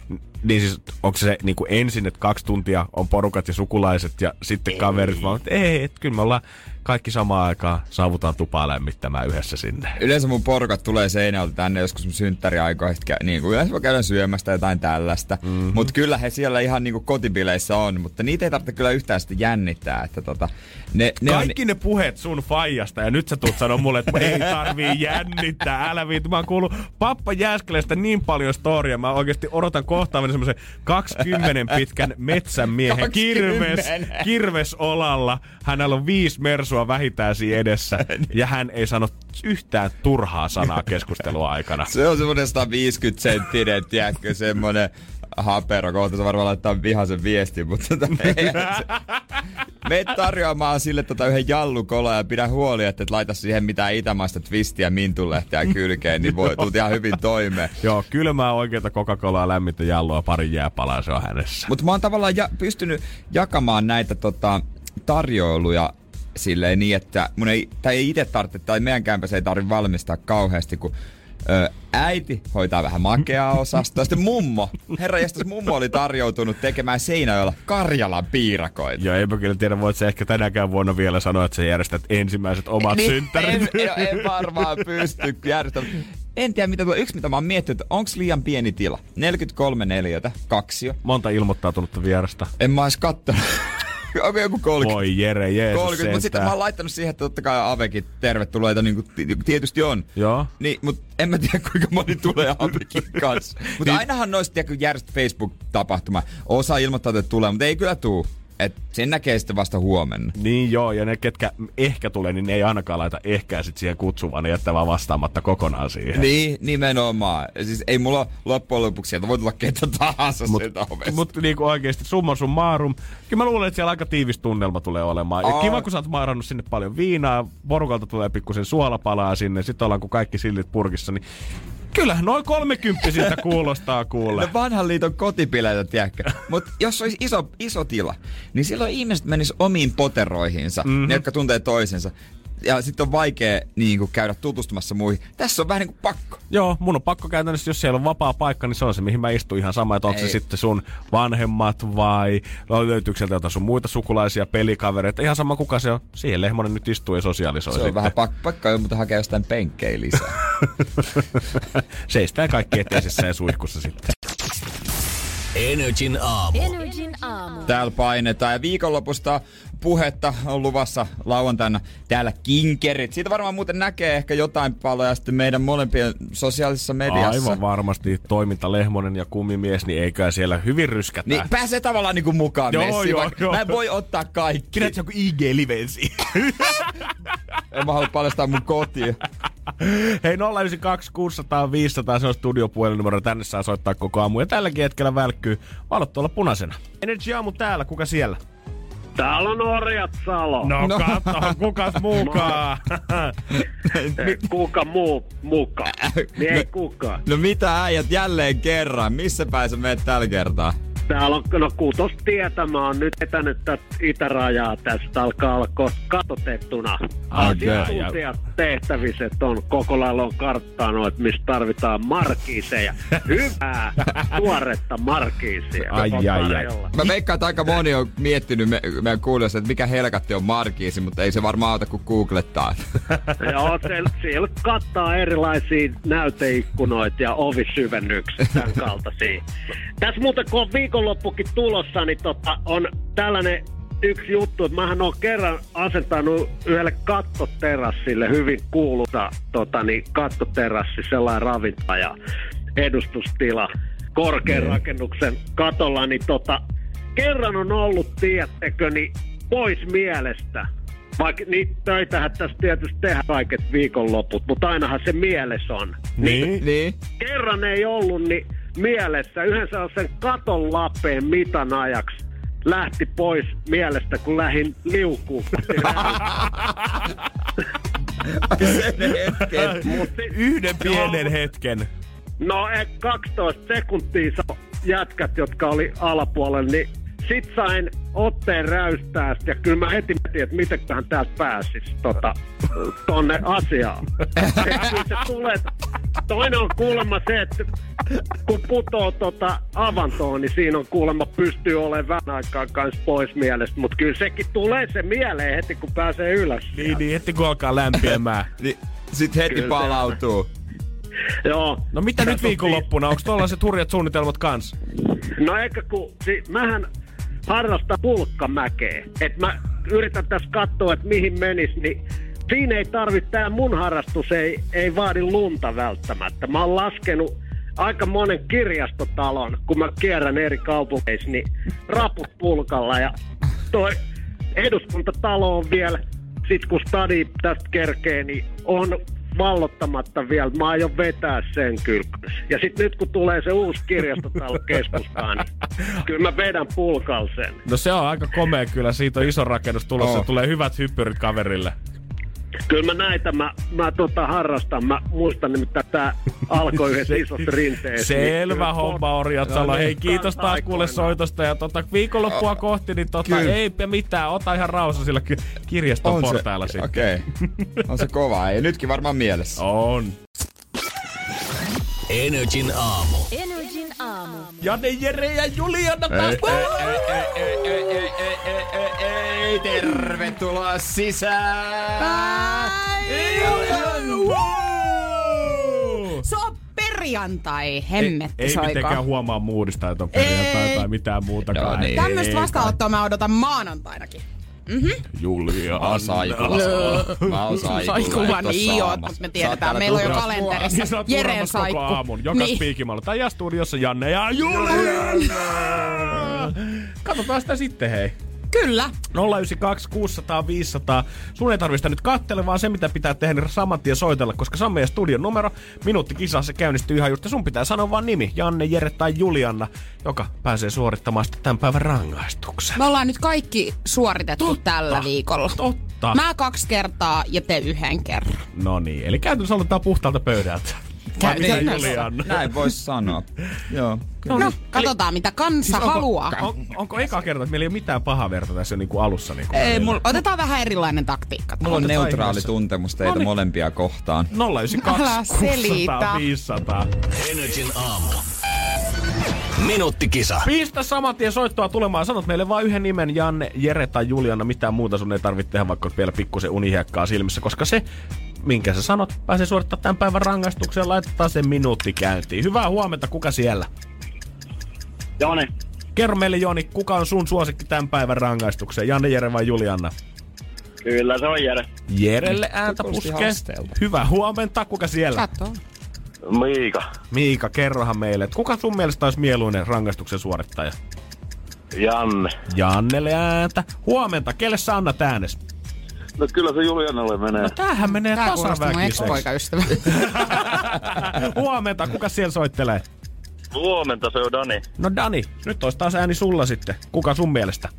niin siis onko se niin kuin ensin, että kaksi tuntia on porukat ja sukulaiset ja sitten kaverit, vaan että ei, että kyllä me ollaan kaikki samaan aikaan saavutaan tupaa lämmittämään yhdessä sinne. Yleensä mun porukat tulee seinältä tänne joskus mun synttäriaikoihin, niin kuin yleensä voi käydä syömästä jotain tällaista. Mm-hmm. Mutta kyllä he siellä ihan niinku kotibileissä bileissä on, mutta niitä ei tarvitse kyllä yhtään sitten jännittää. Että tota, ne, ne Kaikki on... ne puheet sun faijasta ja nyt sä tulet sanoa mulle, että ei tarvii jännittää, älä viitti. Mä oon kuullut Pappa Jääskelestä niin paljon storia. Mä oikeasti odotan kohtaaminen semmoisen 20 pitkän metsänmiehen 20. kirves, kirves olalla. Hänellä on viisi mersua vähintään siinä edessä ja hän ei sano yhtään turhaa sanaa keskustelua aikana. Se on semmonen 150 senttinen, tiedätkö, semmonen hapero. Kohta se varmaan laittaa vihaisen viestin, mutta tota, se... Me tarjoamaan sille tota yhden jallukola ja pidä huoli, että et laita siihen mitään itämaista twistiä mintulehtiä kylkeen, niin voi tuut ihan hyvin toimeen. Joo, kylmää oikeita Coca-Colaa, lämmintä jallua, pari jääpalaa se on hänessä. Mutta mä oon tavallaan ja, pystynyt jakamaan näitä tota, tarjoiluja silleen niin, että mun ei, tai ei itse tarvitse, tai meidän kämpässä ei tarvitse valmistaa kauheasti, kun ö, äiti hoitaa vähän makeaa osastoa. Sitten mummo, herra jästäs mummo oli tarjoutunut tekemään Seinäjoella Karjalan piirakoita. Joo, enpä kyllä tiedä, voit sä ehkä tänäkään vuonna vielä sanoa, että sä järjestät ensimmäiset omat Niin, synttärit. En, en, en varmaan pysty järjestämään. En tiedä, mitä tuo. Yksi, mitä mä oon miettinyt, että onks liian pieni tila? 43 neliötä, kaksio. Monta ilmoittautunutta vierasta. En mä ois kattonut. Joku 30? Voi Jere, Jeesus 30, mutta sitten mä oon laittanut siihen, että totta kai Avekin tervetulleita, niin kuin tietysti on. Joo. Niin, mutta en mä tiedä kuinka moni tulee Avekin kanssa. Mutta Niin. ainahan noista, kun järjestät Facebook-tapahtuma, osa ilmoittaa, että tulee, mutta ei kyllä tuu. Et sen näkee sitten vasta huomenna. Niin joo, ja ne ketkä ehkä tulee, niin ne ei ainakaan laita ehkää sit siihen kutsuun, vaan ne jättää vaan vastaamatta kokonaan siihen. Niin, nimenomaan. Siis ei mulla loppujen lopuksi sieltä voi tulla ketä tahansa Mut, sieltä ovesta. mutta niinku oikeesti summa summarum. Kyllä mä luulen, että siellä aika tiivis tunnelma tulee olemaan. Ja Aa. kiva, kun sä oot maarannut sinne paljon viinaa, porukalta tulee pikkusen suolapalaa sinne, sitten ollaan kun kaikki sillit purkissa, niin kyllä noin kolmekymppisiltä kuulostaa kuule. No vanhan liiton kotipileitä, tiedätkö? Mutta jos olisi iso, iso tila, niin silloin ihmiset menis omiin poteroihinsa, mm-hmm. ne jotka tuntee toisensa. Ja sitten on vaikea niin kuin, käydä tutustumassa muihin. Tässä on vähän niin kuin pakko. Joo, mun on pakko käytännössä, jos siellä on vapaa paikka, niin se on se, mihin mä istun ihan sama, että onko se sitten sun vanhemmat vai löytyykö sieltä jotain sun muita sukulaisia pelikavereita. Ihan sama kuka se on. Siihen Lehmonen nyt istuu ja sosialisoi Se on sitten. vähän pakko, pakko on, mutta hakea jostain penkkejä lisää. Seistää kaikki eteisessä ja suihkussa sitten. Energin aamu. Energin aamu. Täällä painetaan ja viikonlopusta puhetta on luvassa lauantaina täällä kinkerit. Siitä varmaan muuten näkee ehkä jotain paloja sitten meidän molempien sosiaalisessa mediassa. Aivan varmasti toiminta Lehmonen ja kummimies, niin eikä siellä hyvin ryskätä. Niin pääsee tavallaan niinku mukaan Joo, messiin, joo, joo. Mä en voi ottaa kaikki. Pidät joku IG-livensi. En mä halua paljastaa mun kotia. Hei 092 600 500, se on studiopuhelinumero. Tänne saa soittaa koko aamu. Ja tälläkin hetkellä välkkyy valot tuolla punaisena. Energy aamu täällä, kuka siellä? Täällä on Orjat Salo. No, No. no. katso, kukas muukaan. Ei kuka muu mukaan? Niin ei kukaan. No mitä äijät jälleen kerran? Missä päin sä meet tällä kertaa? Täällä on, no kuutos tietä, mä oon nyt etänyt tätä itärajaa tästä alkaa olla katotettuna. Asiantuntijat tehtävissä, että on koko lailla on karttanut, että missä tarvitaan markiiseja. Hyvää, tuoretta markiisia. Ai, ai, ai. Mä veikkaan, että aika moni on miettinyt me, meidän kuulijoissa, että mikä helkatti on markiisi, mutta ei se varmaan auta, kun googlettaa. Joo, se, siellä kattaa erilaisia näyteikkunoita ja ovisyvennyksiä, tämän kaltaisia. Tässä muuten, kun on viikonloppukin tulossa, niin tota, on tällainen yksi juttu, että mähän on kerran asentanut yhdelle kattoterassille hyvin kuuluta tota, niin, kattoterassi, sellainen ravintola ja edustustila korkean rakennuksen katolla, niin tota, kerran on ollut, tiedättekö, niin pois mielestä. Vaikka niitä töitähän tässä tietysti tehdään kaiket viikonloput, mutta ainahan se mielessä on. niin. niin? Kerran ei ollut, niin mielessä yhden sellaisen katon lappeen mitan ajaksi lähti pois mielestä, kun lähdin liukuun. Sen hetken. Mut Yhden pienen Joo, hetken. No eh, 12 sekuntia sa- jätkät, jotka oli alapuolella, niin sit sain otteen räystäästä ja kyllä mä heti mietin, että mitenköhän täältä pääsis tota, tonne asiaan. Kyllä se tulee, toinen on kuulemma se, että kun putoo tota avantoon, niin siinä on kuulemma pystyy olemaan vähän aikaa kanssa pois mielestä, mutta kyllä sekin tulee se mieleen heti, kun pääsee ylös. Niin, niin, heti kun alkaa lämpiämään. niin sit heti Kyllä se- palautuu. Joo. No mitä nyt Katsottiin- viikonloppuna? Onko tuollaiset hurjat suunnitelmat kans? No eikä kun, si, mähän harrasta pulkkamäkeä. Et mä yritän tässä katsoa, että mihin menis, niin siinä ei tarvitse, tämä mun harrastus ei, ei vaadi lunta välttämättä. Mä oon laskenut aika monen kirjastotalon, kun mä kierrän eri kaupungeissa, niin raput pulkalla ja toi eduskuntatalo on vielä, sit kun stadi tästä kerkee, niin on vallottamatta vielä. Mä aion vetää sen kyllä. Ja sitten nyt kun tulee se uusi kirjastotalo keskustaan, niin kyllä mä vedän pulkal sen. No se on aika komea kyllä. Siitä on iso rakennus tulossa. Oh. Tulee hyvät hyppyrit kaverille. Kyllä mä näitä mä, mä tota harrastan. Mä muistan nimittäin tää alkoi yhdessä isossa rinteessä. niin Selvä kyllä homma, Orjat Salo. Hei, kiitos taas kuule soitosta. Ja tota, viikonloppua kohti, niin tota, Kyllä. eipä mitään. Ota ihan rauhassa sillä kirjaston portailla sitten. Okei. Okay. On se kova. Ei nytkin varmaan mielessä. On. Energin aamu. Energin aamu. Janne, Jere ja Juliana taas. Ei, ei, ei, ei, ei, ei, ei, ei, tervetuloa sisään! Se on perjantai, Ei, hemmetti ei soiko. mitenkään huomaa muudista, että on perjantai Ei. tai mitään muutakaan. Joo, niin. Tämmöistä Ei, vastaanottoa mä odotan maanantainakin. Julia, Mä oon saikulla. Mä oon saikulla. Niin joo, saamassa. mutta me tiedetään, oot meillä on jo kalenterissa. Niin sä oot Jeren turvamassa koko saikku. aamun. Joka Niin. spiikimalla. Tai ja studiossa Janne ja Juliana. Katsotaan sitä sitten, hei. Kyllä. 092 600 500. Sun ei tarvista nyt kattele, vaan se mitä pitää tehdä, niin saman tien soitella, koska se on meidän studion numero. Minuutti kisaa, se käynnistyy ihan just. Ja sun pitää sanoa vaan nimi, Janne, Jere tai Julianna, joka pääsee suorittamaan sitten tämän päivän rangaistuksen. Me ollaan nyt kaikki suoritettu Totta. tällä viikolla. Totta. Mä kaksi kertaa ja te yhden kerran. No niin, eli käytännössä aloitetaan puhtaalta pöydältä. Vai mitä Käytännössä. Julianna? Näin vois sanoa. Joo. No, katsotaan mitä kansa haluaa. Siis On, onko eka kerta, että meillä ei ole mitään pahaa verta tässä niin kuin alussa? Niin kuin Ei, mulla, otetaan vähän erilainen taktiikka. Mulla on neutraali ihmeessä. tuntemus teitä No niin. molempia kohtaan. 092 Älä 600 selitä. 500. Energin aamu. Minuuttikisa. Pistä saman tien soittoa tulemaan. Sanot meille vain yhden nimen, Janne, Jere tai Juliana. Mitään muuta sun ei tarvitse tehdä, vaikka vielä pikkusen unihiekkaa silmissä. Koska se, minkä sä sanot, pääsee suorittamaan tämän päivän rangaistuksen. Laitetaan se minuutti käyntiin. Hyvää huomenta, kuka siellä? Joni, Kerro meille Joni, kuka on sun suosikki tämän päivän rangaistukseen? Janne, Jere vai Juliana? kyllä se on Jere. Jerelle ääntä puskee. Hyvää huomenta, kuka siellä? Katso. Miika. Miika, kerrohan meille, että kuka sun mielestä olisi mieluinen rangaistuksen suorittaja? Janne. Jannelle ääntä. Huomenta, kelle sä annat äänes? No kyllä se Julianalle menee. No tämähän menee Tää tasaväkiseksi. Huomenta, kuka siellä soittelee? Huomenta se on Dani. No Dani, nyt olisi taas ääni sulla sitten. Kuka sun mielestä?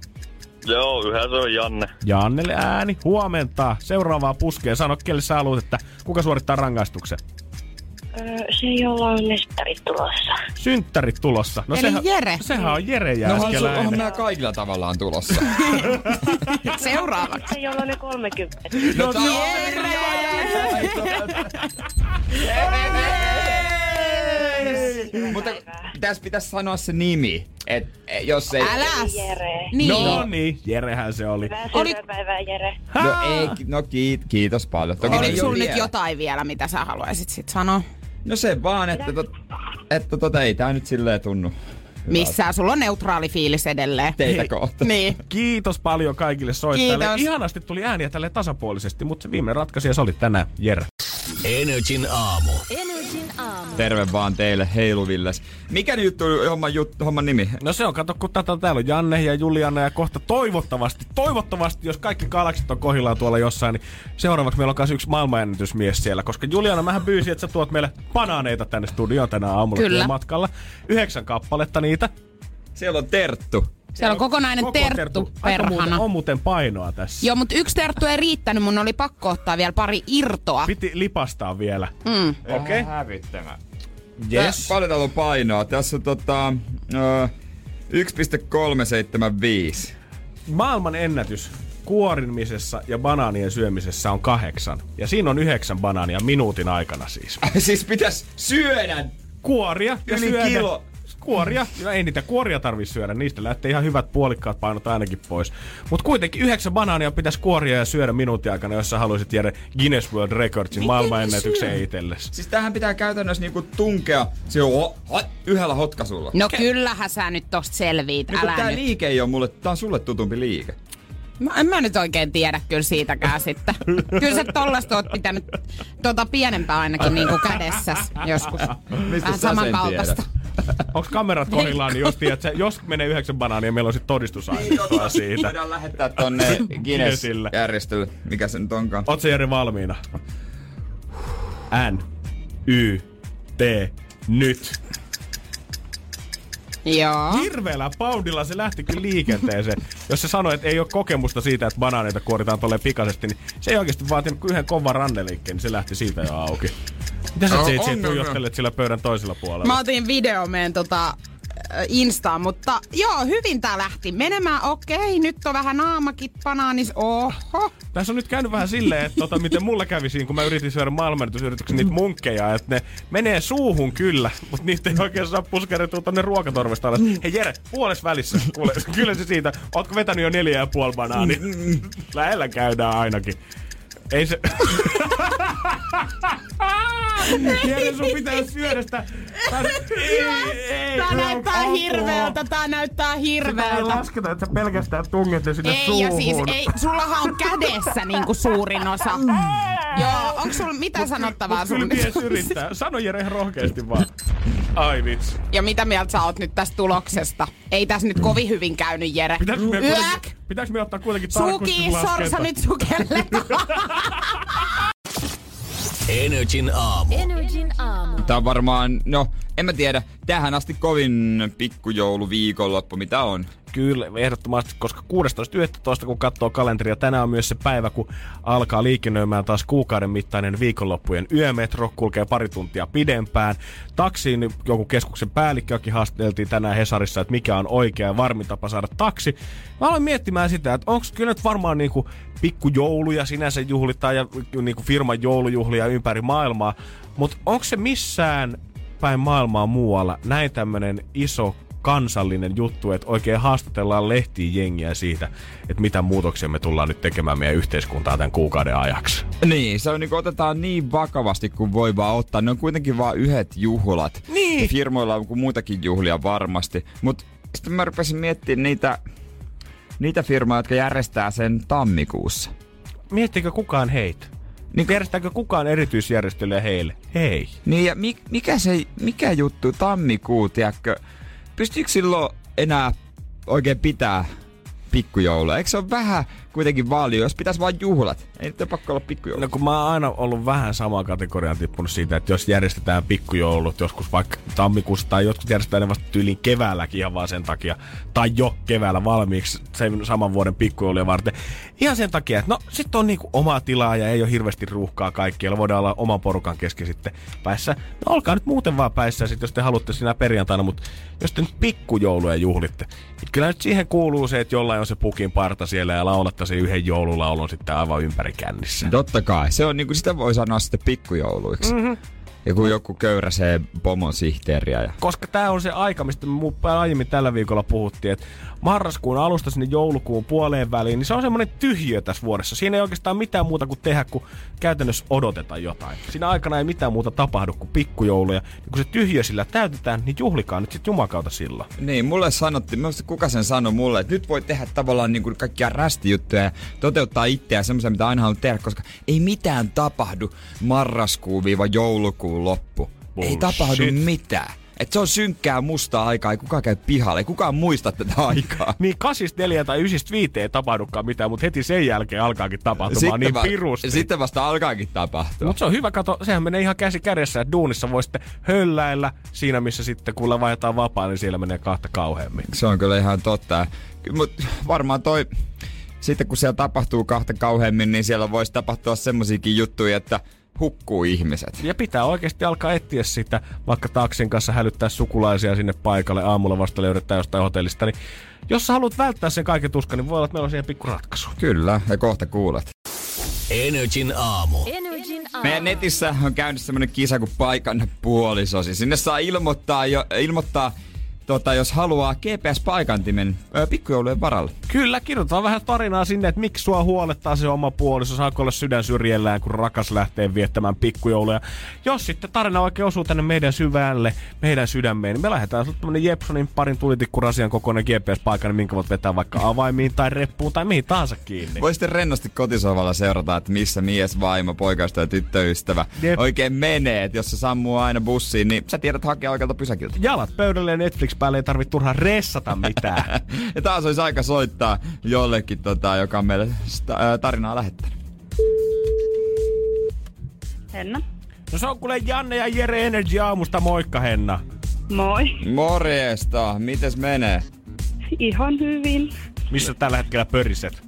Joo, yhä se on Janne. Jannelle ääni. Huomenta. Seuraavaa puskee. Sano, kelle sä haluat, että kuka suorittaa rangaistuksen. Se, jolla on mestarit tulossa. Synttärit tulossa. No Eli sehän, Jere. Sehän on Jere No onhan, su- onhan Jääskeläinen. nämä kaikilla tavallaan tulossa. Seuraavaksi. Se, jolla on ne 30. No, Mutta tässä pitäisi sanoa se nimi. Et, e, jos ei... Älä. Jere. Niin. no niin, Jerehän se oli. Hyvää Oli- syntymäpäivää, Jere. No ei, no kiit, kiitos paljon. Toki Oliko sulla nyt jotain vielä, mitä sä haluaisit sit sanoa? No se vaan, että, tot, että tota, ei tää nyt silleen tunnu. Missään, sulla on neutraali fiilis edelleen. Teitä kohta. Niin. Kiitos paljon kaikille soittajille. Kiitos. Ihanasti tuli ääniä tälle tasapuolisesti, mutta se viimeinen ratkaisija se oli tänään Jere. Energin aamu. Energin aamu. Terve vaan teille heiluvilles. Mikä nyt juttu, homman, juttu, homman nimi? No se on, kato, kun tätä täällä on Janne ja Juliana ja kohta toivottavasti, toivottavasti, jos kaikki galaksit on kohillaan tuolla jossain, niin seuraavaksi meillä on myös yksi maailmanennätysmies siellä, koska Juliana, mähän pyysin, että sä tuot meille banaaneita tänne studioon tänä aamulla Kyllä. matkalla. Yhdeksän kappaletta niitä. Siellä on Terttu. Siellä on kokonainen Koko terttu, muuten, perhana. on muuten painoa tässä. Joo, mutta yksi terttu ei riittänyt, mun oli pakko ottaa vielä pari irtoa. Piti lipastaa vielä. Mm. Okei. Okay. Hävittämä. Yes. Paljon täällä on painoa. Tässä on tota, ö, 1,375. Maailman ennätys kuorimisessa ja banaanien syömisessä on kahdeksan. Ja siinä on yhdeksän banaania minuutin aikana siis. siis pitäis syödä Kuoria ja Yli syödä. kilo. Kuoria. No ei niitä kuoria tarvi syödä, niistä lähtee ihan hyvät puolikkaat painot ainakin pois. Mutta kuitenkin yhdeksän banaania pitäisi kuoria ja syödä minuutin aikana, jos sä haluaisit jäädä Guinness World Recordsin maailmanennätyksen itsellesi. Siis tähän pitää käytännössä niinku tunkea se on yhdellä hotkasulla. No kyllähän sä nyt tosta selviit, Niin älä tää nyt. liike ei ole mulle, tää on sulle tutumpi liike. Mä, en mä nyt oikein tiedä kyllä siitäkään sitten. Kyllä sä tollasta oot pitänyt tuota pienempää ainakin niinku kädessäs joskus. Mistä Vähän samankaltaista. Onko kamerat kohdillaan, niin jos, tiedät, sä, jos menee yhdeksän banaania, meillä on sitten todistusaineistoa siitä. Voidaan lähettää tonne Guinness Guinnessille. järjestölle, mikä se nyt onkaan. Oot sä Jere valmiina? N, Y, T, nyt. Joo. Hirveällä paudilla se lähti kyllä liikenteeseen. Jos se sanoi, että ei ole kokemusta siitä, että banaaneita kuoritaan tolleen pikaisesti, niin se ei oikeasti vaatinut kuin yhden kovan ranneliikkeen, niin se lähti siitä jo auki. Mitä sä on, siihen on, tuijottelet sillä pöydän toisella puolella? Mä otin video meidän tota, Instaan, mutta joo, hyvin tää lähti menemään. Okei, nyt on vähän naamakin banaanis. Oho. Tässä on nyt käynyt vähän silleen, että tota, miten mulla kävi siinä, kun mä yritin syödä maailmanennätysyrityksen niitä munkkeja, että ne menee suuhun kyllä, mutta niitä ei oikein saa puskerettua tonne ruokatorvesta alas. Hei Jere, puoles välissä, kuule, kyllä se siitä. Ootko vetänyt jo neljä ja puoli banaani? Lähellä käydään ainakin. Ei se... Jere, sun pitää syödä sitä. Tää, ei, ei, Tää näyttää hirveältä, tää näyttää Sitä ei hirveältä. lasketa, että sä pelkästään tunget ne sinne Ei, suuhun. ja siis ei, sullahan on kädessä niinku suurin osa. Joo, onko sulla mitä sanottavaa Mut kyllä sun mies yrittää. Sano Jere ihan rohkeasti vaan. Ai vitsi. Ja mitä mieltä sä oot nyt tästä tuloksesta? Ei tässä nyt kovin hyvin käynyt, Jere. Pitäisikö me, Pitäisikö me ottaa kuitenkin Suki, sorsa nyt sukelletaan. Energin aamu. Energin aamu. Tää on varmaan, no en mä tiedä, tähän asti kovin pikkujoulu viikonloppu, mitä on. Kyllä, ehdottomasti, koska 16.11. kun katsoo kalenteria, tänään on myös se päivä, kun alkaa liikennöimään taas kuukauden mittainen viikonloppujen yömetro, kulkee pari tuntia pidempään. Taksiin joku keskuksen päällikkökin haasteltiin tänään Hesarissa, että mikä on oikea ja varmin tapa saada taksi. Mä aloin miettimään sitä, että onko kyllä nyt varmaan niinku pikkujouluja sinänsä juhlitaan ja niinku firman joulujuhlia ympäri maailmaa, mutta onko se missään päin maailmaa muualla näin tämmönen iso kansallinen juttu, että oikein haastatellaan lehtiin jengiä siitä, että mitä muutoksia me tullaan nyt tekemään meidän yhteiskuntaan tämän kuukauden ajaksi. Niin, se on niin otetaan niin vakavasti kuin voi vaan ottaa. Ne on kuitenkin vaan yhdet juhlat. Niin. Ja firmoilla on kuin muitakin juhlia varmasti. Mutta sitten mä rupesin miettimään niitä, niitä firmoja, jotka järjestää sen tammikuussa. Miettikö kukaan heitä? Niin järjestääkö kukaan erityisjärjestelyä heille? Hei. Niin ja mi- mikä, se, mikä juttu tammikuu, tiedätkö? Pystyykö silloin enää oikein pitää pikkujoulua? Eikö se ole vähän kuitenkin valio, jos pitäisi vain juhlat? Ei nyt pakko olla pikkujoulu. No kun mä oon aina ollut vähän samaa kategoriaa tippunut siitä, että jos järjestetään pikkujoulut joskus vaikka tammikuussa tai jotkut järjestetään ne vasta tyyliin keväälläkin ihan vaan sen takia, tai jo keväällä valmiiksi sen saman vuoden pikkujouluja varten. Ihan sen takia, että no sit on niinku oma tilaa ja ei ole hirveästi ruuhkaa kaikkialla, voidaan olla oman porukan kesken sitten päissä. No olkaa nyt muuten vaan päissä sit, jos te haluatte sinä perjantaina, mutta jos te nyt pikkujouluja juhlitte, niin kyllä nyt siihen kuuluu se, että jollain on se pukin parta siellä ja laulatta se yhden joululaulun sitten aivan ympäri kännissä. Totta kai. Se on niinku, sitä voi sanoa sitten pikkujouluiksi. Mm-hmm. Ja kun joku köyräsee pomon sihteeriä. Ja... koska tämä on se aika, mistä me aiemmin tällä viikolla puhuttiin, että marraskuun alusta sinne joulukuun puoleen väliin, niin se on semmoinen tyhjiö tässä vuodessa. Siinä ei oikeastaan mitään muuta kuin tehdä, kun käytännössä odoteta jotain. Siinä aikana ei mitään muuta tapahdu kuin pikkujouluja. Ja kun se tyhjiö sillä täytetään, niin juhlikaa nyt sitten jumakauta silloin. Niin, mulle sanottiin, mä kuka sen sanoi mulle, että nyt voi tehdä tavallaan niin kuin kaikkia rästijuttuja ja toteuttaa itseä semmoisia, mitä aina halunnut tehdä, koska ei mitään tapahdu marraskuun-joulukuun loppu. Ei Bullshit. tapahdu mitään. Et se on synkkää mustaa aikaa, ei kukaan käy pihalle, ei kukaan muista tätä aikaa. Niin 84 tai 95 ei tapahdukaan mitään, mutta heti sen jälkeen alkaakin tapahtumaan niin va- pirusti. sitten vasta alkaakin tapahtua. Mutta se on hyvä, kato, sehän menee ihan käsi kädessä, että duunissa voi sitten hölläillä siinä, missä sitten kun vaihdetaan vapaa, niin siellä menee kahta kauheammin. Se on kyllä ihan totta. Mutta varmaan toi, sitten kun siellä tapahtuu kahta kauheammin, niin siellä voisi tapahtua semmosiakin juttuja, että hukkuu ihmiset. Ja pitää oikeasti alkaa etsiä sitä, vaikka taksin kanssa hälyttää sukulaisia sinne paikalle, aamulla vasta löydetään jostain hotellista, niin jos sä haluat välttää sen kaiken tuskan, niin voi olla, että meillä on siihen pikku ratkaisu. Kyllä, ja kohta kuulet. Energin aamu. Energin aamu. Meidän netissä on käynyt semmonen kisa kuin paikan puolisosi. Sinne saa ilmoittaa, jo, ilmoittaa tota, jos haluaa GPS-paikantimen ö, pikkujoulujen varalle. Kyllä, kirjoitetaan vähän tarinaa sinne, että miksi sua huolettaa se oma puoliso, saako olla sydän syrjellään, kun rakas lähtee viettämään pikkujouluja. Jos sitten tarina oikein osuu tänne meidän syvälle, meidän sydämeen, niin me lähdetään sulle tämmönen Jepsonin parin tulitikkurasian kokoinen GPS-paikan, niin minkä voit vetää vaikka avaimiin tai reppuun tai mihin tahansa kiinni. Voi sitten rennosti kotisovalla seurata, että missä mies, vaimo, poikaystävä ja tyttöystävä Jep. oikein menee. Et jos se sammuu aina bussiin, niin sä tiedät hakea oikealta pysäkiltä. Jalat pöydälle ja Netflix päälle ei tarvitse turhaan ressata mitään. Ja taas olisi aika soittaa jollekin, tota, joka on meille sta- tarinaa lähettänyt. Henna. No se on kuule Janne ja Jere Energy aamusta, moikka Henna. Moi. Morjesta, mites menee? Ihan hyvin. Missä tällä hetkellä pöriset?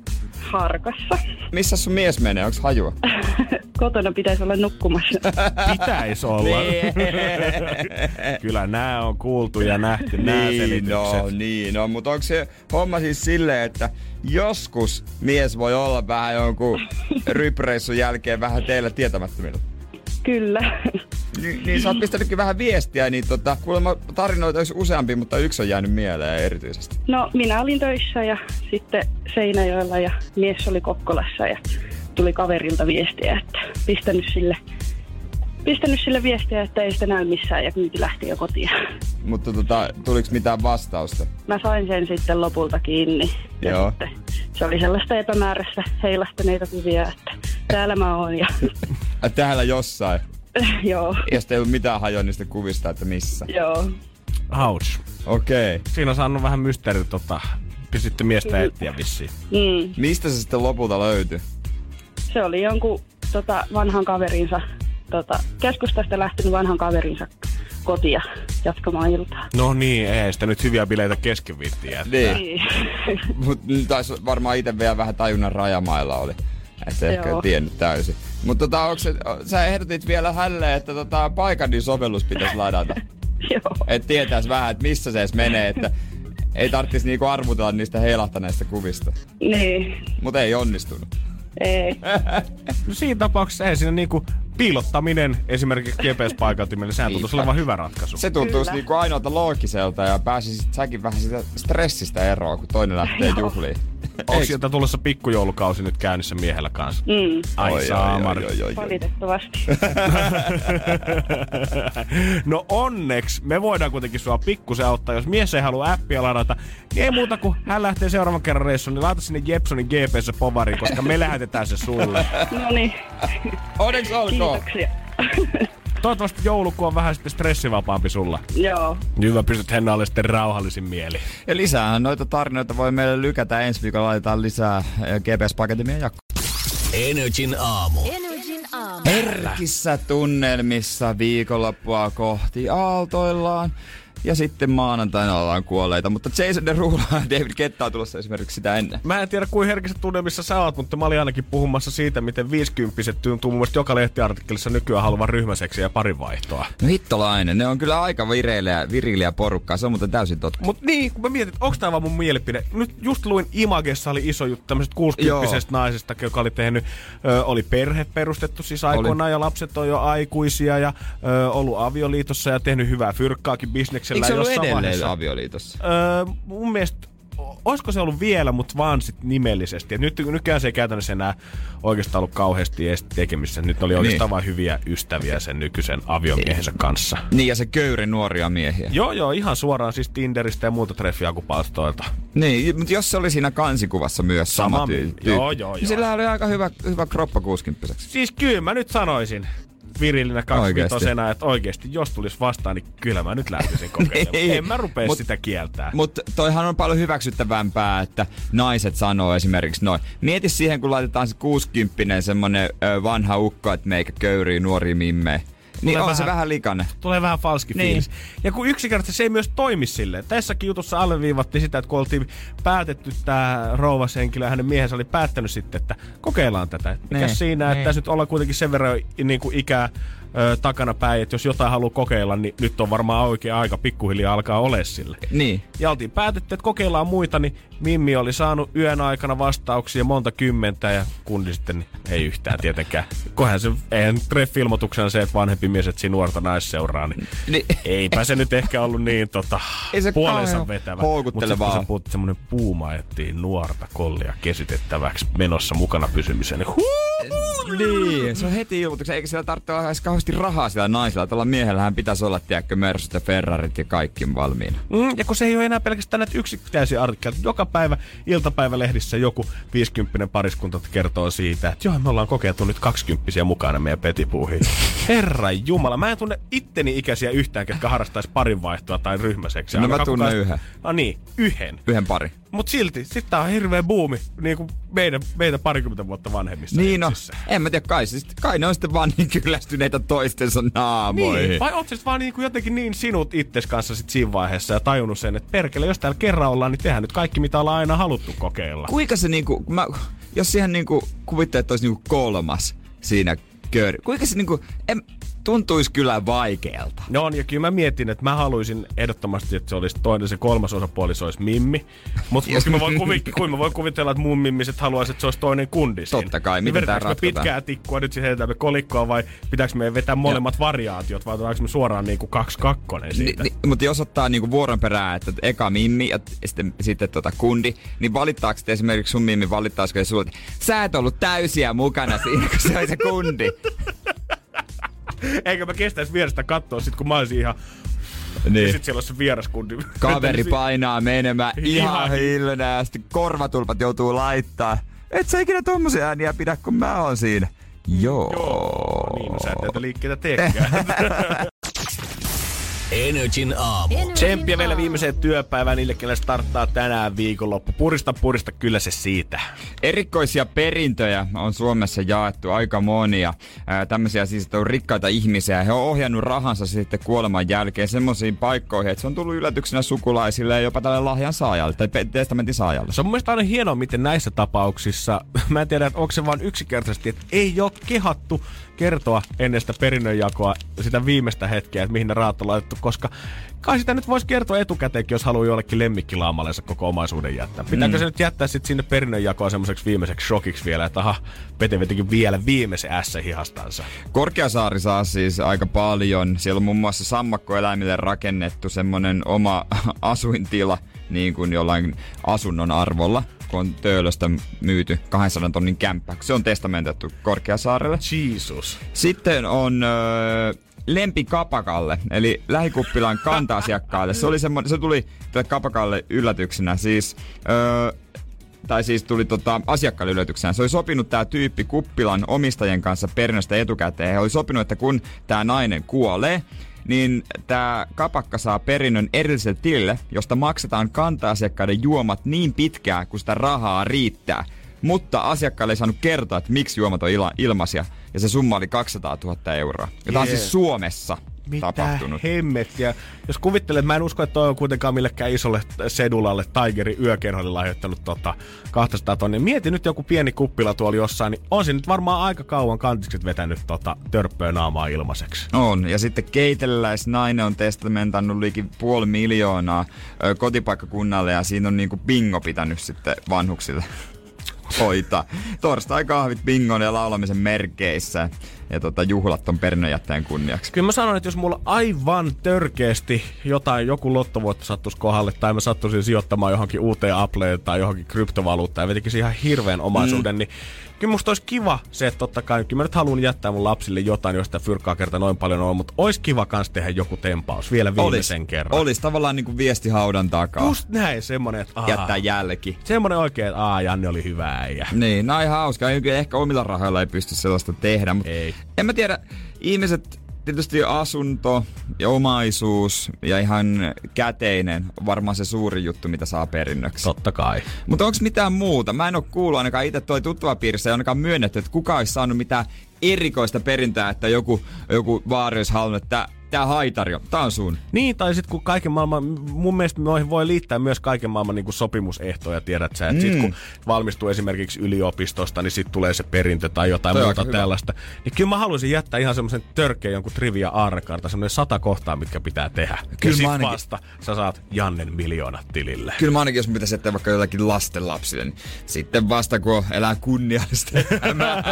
Harkassa. Missä sun mies menee? Onks hajua? Kotona pitäisi olla nukkumassa. Pitäis olla. Niin. Kyllä nämä on kuultu ja nähty, nämä niin, no, niin, no, mutta onko se homma siis silleen, että joskus mies voi olla vähän jonkun rypreissun jälkeen vähän teillä tietämättömillä? Kyllä. Ni, niin sä oot pistänytkin vähän viestiä, niin tota, kuulemma tarinoita olisi useampi, mutta yksi on jäänyt mieleen erityisesti. No, minä olin töissä ja sitten Seinäjoella ja mies oli Kokkolassa ja tuli kaverilta viestiä, että pistänyt sille, pistänyt sille viestiä, että ei sitä näy missään ja kyyti lähti jo kotiin. Mutta tota, tuliko mitään vastausta? Mä sain sen sitten lopulta kiinni. Ja Joo. sitten se oli sellaista epämääräistä heilastaneita kuvia, että täällä mä oon ja Äh, Täällä jossain. joo, Ja sitten ei ollut mitään hajoa niistä kuvista, että missä. joo. Ouch. Okei. Okay. Siinä on saanut vähän mysteeri, tota, pistitte miestä etsiä vissiin. Mm. Mistä se sitten lopulta löytyi? Se oli jonkun tota, vanhan kaverinsa, tota, keskustasta lähtenyt vanhan kaverinsa kotia jatkamaan iltaa. No niin, ei sitä nyt hyviä bileitä kesken viitti jättää. Niin. Niin. Mut taisi varmaan itse vielä vähän tajunnan rajamailla oli. Että ehkä Joo. tiennyt täysin. Mutta tota, onko se, sä ehdotit vielä hälle, että tota, paikadin sovellus pitäisi ladata. Joo. että tietäis vähän, että missä se edes menee, että ei tarvitsisi niinku arvutella niistä heilahtaneista kuvista. Niin. Mutta ei onnistunut. Ei. No siinä tapauksessa ei siinä niinku piilottaminen esimerkiksi GPS-paikantimelle, sehän tuntuisi olevan hyvä ratkaisu. Se tuntuisi niinku ainoalta loogiselta ja pääsisit säkin vähän sitä stressistä eroon, kun toinen lähtee juhliin. Onko sieltä tulossa pikkujoulukausi nyt käynnissä miehellä kanssa? Mm. Ai Oi, oi, saamari. oi, oi, oi. Valitettavasti. no onneksi me voidaan kuitenkin sua pikkusen auttaa. Jos mies ei halua appia ladata, niin ei muuta kuin hän lähtee seuraavan kerran reissuun, niin laita sinne Jepsonin GPS povariin, koska me lähetetään se sulle. No niin. Onneksi olkoon. Kiitoksia. Toivottavasti joulukuu on vähän sitten stressivapaampi sulla. Joo. Hyvä, pystyt Hennalle sitten rauhallisin mieli. Ja lisää noita tarinoita voi meille lykätä. Ensi viikolla laitetaan lisää eh, GPS-paketimien jakko. Energin aamu. Energin aamu. Herkissä tunnelmissa viikonloppua kohti aaltoillaan. Ja sitten maanantaina ollaan kuolleita. Mutta Jason Derulo ja David Ketta on tulossa esimerkiksi sitä ennen. Mä en tiedä, kuin herkissä tunnelmissa sä oot, mutta mä olin ainakin puhumassa siitä, miten 50 tuntuu mun mielestä joka lehtiartikkelissa nykyään haluavan ryhmäseksiä ja parin vaihtoa. No hittolainen, ne on kyllä aika vireiliä, viriliä porukkaa. Se on muuten täysin totta. Mut niin, kun mä mietin, että onks tää vaan mun mielipide. Nyt just luin Imagessa oli iso juttu tämmöisestä 60 naisesta, joka oli tehnyt, ö, oli perhe perustettu siis aikoinaan ja lapset on jo aikuisia ja ö, ollut avioliitossa ja tehnyt hyvää fyrkkaakin bisneksellä Eikö se ollut edelleen vaiheessa. avioliitossa? Öö, mun mielestä, olisiko se ollut vielä, mutta vaan sit nimellisesti. Et nyt, nytkään se ei käytännössä enää oikeastaan ollut kauheasti edes tekemissä. Nyt oli oikeastaan Niin. vain hyviä ystäviä sen nykyisen aviomiehensä kanssa. Niin, ja se köyri nuoria miehiä. Joo, joo, ihan suoraan siis Tinderistä ja muuta treffiakupalstoilta. Niin, mutta jos se oli siinä kansikuvassa myös sama, Sama- tyy- tyyppi. joo, joo, niin joo. Sillä oli aika hyvä, hyvä kroppa 60 Siis kyllä mä nyt sanoisin virillinen kaksivitosena, että oikeasti jos tulisi vastaan, niin kyllä mä nyt lähtisin kokeilemaan. Niin. en mä rupea Mut- sitä kieltää. Mutta toihan on paljon hyväksyttävämpää, että naiset sanoo esimerkiksi noin. Mieti siihen, kun laitetaan se 60 semmonen vanha ukko, että meikä köyrii nuori mimme. Niin Tulee on se vähän- vähän likainen. Tulee vähän falski Niin. fiilis. Ja kun yksinkertaisesti se ei myös toimi silleen. Tässäkin jutussa alleviivattiin sitä, että kun oltiin päätetty tämä rouvashenkilö ja hänen miehensä oli päättänyt sitten, että kokeillaan tätä. Mikä Niin, siinä, että niin. tässä nyt ollaan kuitenkin sen verran niin kuin ikää ö, takana päin, että jos jotain haluaa kokeilla, niin nyt on varmaan oikein aika pikkuhiljaa alkaa ole sille. Niin. Ja oltiin päätetty, että kokeillaan muita, niin Mimmi oli saanut yön aikana vastauksia monta kymmentä ja kundi sitten ei yhtään tietenkään. Kohan se, eihän treffi-ilmoituksena se, että vanhempi mies etsii nuorta naisseuraa, niin, Niin. eipä se nyt ehkä ollut niin tota, Ei se puolensa vetävä. houkuttelevaa. Mutta kun puhut, että semmonen puuma ettiin nuorta kollia kesytettäväksi menossa mukana pysymiseen, niin huu, Niin, se on heti ilmoituksen, eikä siellä tarvitse olla edes kauheasti rahaa sillä naisella. Tällä miehellähän pitäisi olla, tiedätkö, Mersus ja Ferrarit ja kaikki valmiina. Mm, ja kun se ei ole enää pelkästään näitä yksittäisiä artikkeleita. Joka päivä iltapäivälehdissä joku 50 pariskunta kertoo siitä, että joo, me ollaan kokeiltu nyt 20 mukana meidän petipuuhiin. Herra Jumala, mä en tunne itteni ikäisiä yhtään, ketkä harrastaisi parinvaihtoa tai ryhmäseksiä. No mä tunnen kukaan- yhden. No niin, yhden. Yhden pari. Mut silti, sit tää on hirveä buumi, niin kuin meidän, meitä parikymmentä vuotta vanhemmissa Niin no, en mä tiedä, kai, siis, kai ne on sitten vaan niin kyllästyneitä toistensa naamoihin. Niin. Vai oot sit vaan niinku jotenkin niin sinut itses kanssa sit siinä vaiheessa ja tajunnut sen, että perkele, jos täällä kerran ollaan, niin tehdään nyt kaikki, mitä ollaan aina haluttu kokeilla. Kuinka se niinku, mä, jos siihen niinku kuvittelee, että olisi niinku kolmas siinä kööri. Kuinka se niinku, en, tuntuisi kyllä vaikealta. No on, ja kyllä mä mietin, että mä haluaisin ehdottomasti, että se olisi toinen, se kolmas osapuoli, se olisi Mimmi. Mutta Yes. mä voin, kuin mä voin kuvitella, että mun mimmiset haluaisi, että se olisi toinen kundi siinä. Totta kai, Niin miten me ratkotaan? pitkää tikkua, nyt sitten heitetään me kolikkoa vai pitääkö me vetää molemmat variaatiot, vai otetaanko me suoraan niinku kaksi kakkonen Ni, siitä? ni, mutta jos ottaa niinku vuoron perään, että eka mimmi ja sitten, sitten tota kundi, niin valittaako sitten esimerkiksi sun mimmi, valittaisiko se sulle, että sä et ollut täysiä mukana siinä, kun se oli se kundi. Eikä mä kestäisi vierestä katsoa sit, kun mä olisin ihan... Ja Niin. sit siellä on se vieraskundi. Kaveri painaa menemään ihan Ihan- ja korvatulpat joutuu laittaa. Et sä ikinä tommosia ääniä pidä, kun mä oon siinä. Joo. Joo, niin no sä et näitä liikkeitä teekään. Energin aamu. Tsemppiä vielä viimeiseen työpäivään niille, kenelle starttaa tänään viikonloppu. Purista, purista, kyllä se siitä. Erikoisia perintöjä on Suomessa jaettu aika monia. Ää, tämmöisiä siis, että on rikkaita ihmisiä. He on ohjannut rahansa sitten kuoleman jälkeen semmoisiin paikkoihin, että se on tullut yllätyksenä sukulaisille ja jopa tälle lahjan saajalle tai testamentin saajalle. Se on mun aina hienoa, miten näissä tapauksissa, mä en tiedä, että onko se vaan yksinkertaisesti, että ei ole kehattu kertoa ennen sitä perinnönjakoa sitä viimeistä hetkeä, että mihin ne rahat on laitettu, koska kai sitä nyt voisi kertoa etukäteenkin, jos haluaa jollekin lemmikkilaamalensa koko omaisuuden jättää. Pitääkö Mm. se nyt jättää sitten sinne perinnönjakoa semmoiseksi viimeiseksi shokiksi vielä, että aha, Pete vetikin vielä viimeisen ässä hihastansa. Korkeasaari saa siis aika paljon. Siellä on muun muassa sammakkoeläimille rakennettu semmonen oma asuintila, niin kuin jollain asunnon arvolla, kun on Töölöstä myyty 200 tonnin kämppä. Se on testamentettu Korkeasaarelle. Jesus. Sitten on öö, Lempi Kapakalle, eli lähikuppilan kanta-asiakkaalle. Se, oli semmo, se tuli tälle Kapakalle yllätyksenä. Siis, öö, tai siis tuli tota, asiakkaalle yllätyksenä. Se oli sopinut tämä tyyppi kuppilan omistajien kanssa perinnöstä etukäteen. He oli sopinut, että kun tämä nainen kuolee, niin tämä kapakka saa perinnön erilliselle tilille, josta maksetaan kanta-asiakkaiden juomat niin pitkään, kun sitä rahaa riittää. Mutta asiakkaalle ei saanut kertoa, että miksi juomat on ilmaisia. Ja se summa oli 200 000 euroa. Ja tämä on siis Suomessa Mitä tapahtunut. hemmettiä. Jos kuvittelet, mä en usko, että toi on kuitenkaan millekään isolle sedulalle Tigerin yökerholle lahjoittanut tota 200 tonnia. Mieti nyt joku pieni kuppila tuolla jossain, niin on se nyt varmaan aika kauan kantikset vetänyt tota törppöä naamaa ilmaiseksi. On. Ja sitten keiteläisnainen on testamentannut liikin puoli miljoonaa ö, kotipaikkakunnalle ja siinä on niinku bingo pitänyt sitten vanhuksille hoitaa. Torstai kahvit bingon ja laulamisen merkeissä ja tota, juhlat on perinnönjättäjän kunniaksi. Kyllä mä sanon, että jos mulla aivan törkeästi jotain, joku lottovoitto sattuisi kohdalle, tai mä sattuisin sijoittamaan johonkin uuteen Appleen tai johonkin kryptovaluuttaan ja vetikin ihan hirveän omaisuuden, mm. niin kyllä musta olisi kiva se, että totta kai, kyllä mä nyt haluan jättää mun lapsille jotain, josta fyrkkaa kerta noin paljon on, mutta olisi kiva kans tehdä joku tempaus vielä viimeisen Olis, kerran. olis tavallaan niinku viesti haudan takaa. Just näin, semmonen, että aah, Jättää jälki. semmonen oikein, että aah, Janne oli hyvä äijä. Niin, no ihan hauska. Ehkä omilla rahoilla ei pysty sellaista tehdä, mutta Ei. En mä tiedä. Ihmiset, tietysti asunto ja omaisuus ja ihan käteinen on varmaan se suuri juttu, mitä saa perinnöksi. Totta kai. Mutta onko mitään muuta? Mä en oo kuullut ainakaan itse toi tuttava piirissä ei ainakaan myönnetty, että kuka olisi saanut mitään erikoista perintää, että joku, joku vaari olisi halunnut, että tää haitario, tää on sun. Niin, tai sitten kun kaiken maailman, mun mielestä noihin voi liittää myös kaiken maailman niin kuin sopimusehtoja, tiedät sä, että mm. sit kun valmistuu esimerkiksi yliopistosta, niin sitten tulee se perintö tai jotain Toi on muuta aika hyvä. tällaista. Niin kyllä mä haluaisin jättää ihan semmoisen törkeän jonkun trivia aarrekarta, semmoinen sata kohtaa, mitkä pitää tehdä. Kyllä ja ainakin- vasta sä saat Jannen miljoonat tilille. Kyllä mä ainakin, jos pitäisi jättää vaikka jotakin lastenlapsille, niin sitten vasta kun elää kunniallista elämää.